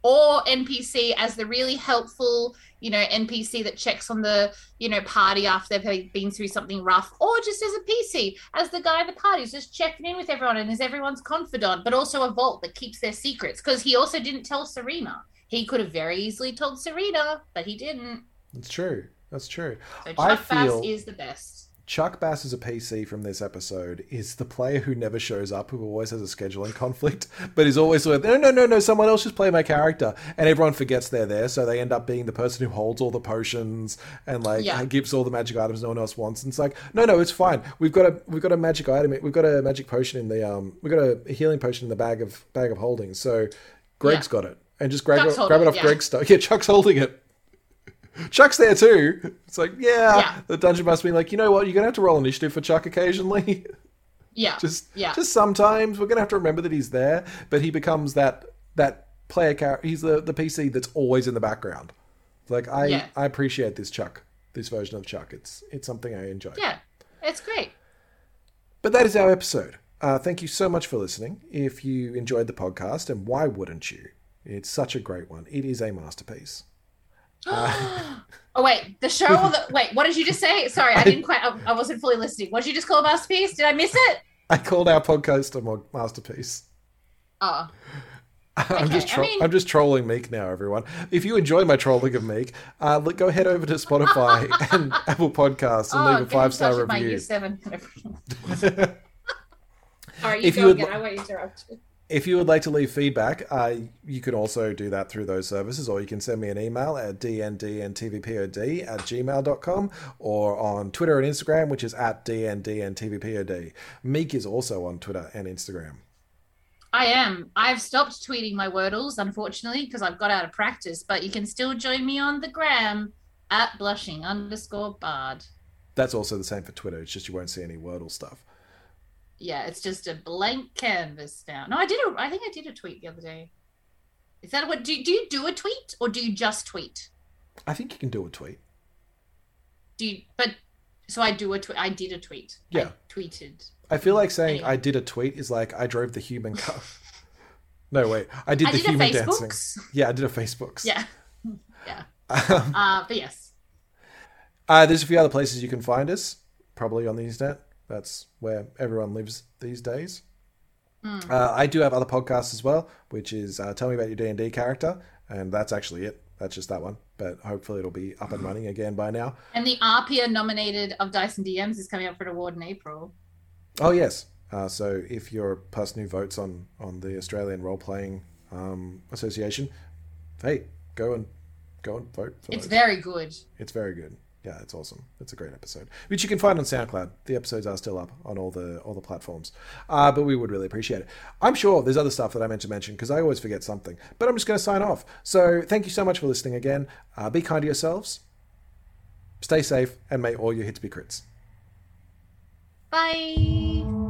or NPC as the really helpful, you know, NPC that checks on the, you know, party after they've been through something rough, or just as a PC, as the guy at the party who's just checking in with everyone and is everyone's confidant, but also a vault that keeps their secrets. Because he also didn't tell Serena. He could have very easily told Serena, but he didn't. That's true. That's true. So I Chuck Bass feel is the best. Chuck Bass as a PC from this episode is the player who never shows up, who always has a scheduling conflict, but is always like, no, no, no, no, someone else just play my character. And everyone forgets they're there, so they end up being the person who holds all the potions and like Yeah. gives all the magic items no one else wants. And it's like, no, no, it's fine. We've got a we've got a magic item. We've got a magic potion in the um we've got a healing potion in the bag of bag of holdings. So Greg's Yeah. got it. And just grab it, grab it off yeah. Greg's stuff. Yeah, Chuck's holding it. Chuck's there too. It's like, yeah, Yeah. the dungeon must be like, you know what? You're gonna have to roll initiative for Chuck occasionally. Yeah. just, yeah. just sometimes we're gonna have to remember that he's there, but he becomes that that player character. He's the the PC that's always in the background. It's like I Yeah. I appreciate this Chuck, this version of Chuck. It's it's something I enjoy. yeah. It's great. But that is our episode. Uh, thank you so much for listening. If you enjoyed the podcast, and why wouldn't you? It's such a great one. It is a masterpiece. oh wait, the show the wait? What did you just say? Sorry, I didn't quite. I, I wasn't fully listening. What did you just call a masterpiece? Did I miss it? I called our podcast a masterpiece. Oh, I'm just I mean... I'm just trolling Meek now, everyone. If you enjoy my trolling of Meek, uh, look, go head over to Spotify and Apple Podcasts and oh, leave a five star my review. year seven. All right, you If go you again. li- I won't interrupt. If you would like to leave feedback, uh, you can also do that through those services, or you can send me an email at dndntvpod at gmail.com or on Twitter and Instagram, which is at dndntvpod. Meek is also on Twitter and Instagram. I am. I've stopped tweeting my wordles, unfortunately, because I've got out of practice. But you can still join me on the gram at blushing underscore bard. That's also the same for Twitter. It's just you won't see any Wordle stuff. Yeah, it's just a blank canvas now. No, I did a. I think I did a tweet the other day. Is that what? Do do you do a tweet or do you just tweet? I think you can do a tweet. Do you? But so I do a tweet. I did a tweet. Yeah. I tweeted. I feel like saying I did a tweet is like I drove the human car. no, wait. I did I the did human dancing. Yeah, I did a Facebooks. Yeah. Yeah. uh, but yes. Uh, there's a few other places you can find us, probably on the internet. That's where everyone lives these days. Mm. Uh, I do have other podcasts as well, which is uh, Tell Me About Your D&D Character, and that's actually it. That's just that one, but hopefully it'll be up and running again by now. And the RPA nominated of Dyson DMs is coming up for an award in April. Oh yes. Uh, so if you're a person who votes on on the Australian Role Playing um, Association, hey, go and go and vote. For It's those. very good. It's very good. Yeah, it's awesome. It's a great episode, which you can find on SoundCloud. The episodes are still up on all the all the platforms, uh, but we would really appreciate it. I'm sure there's other stuff that I meant to mention because I always forget something. But I'm just going to sign off. So thank you so much for listening again. Uh, be kind to yourselves. Stay safe, and may all your hits be crits. Bye.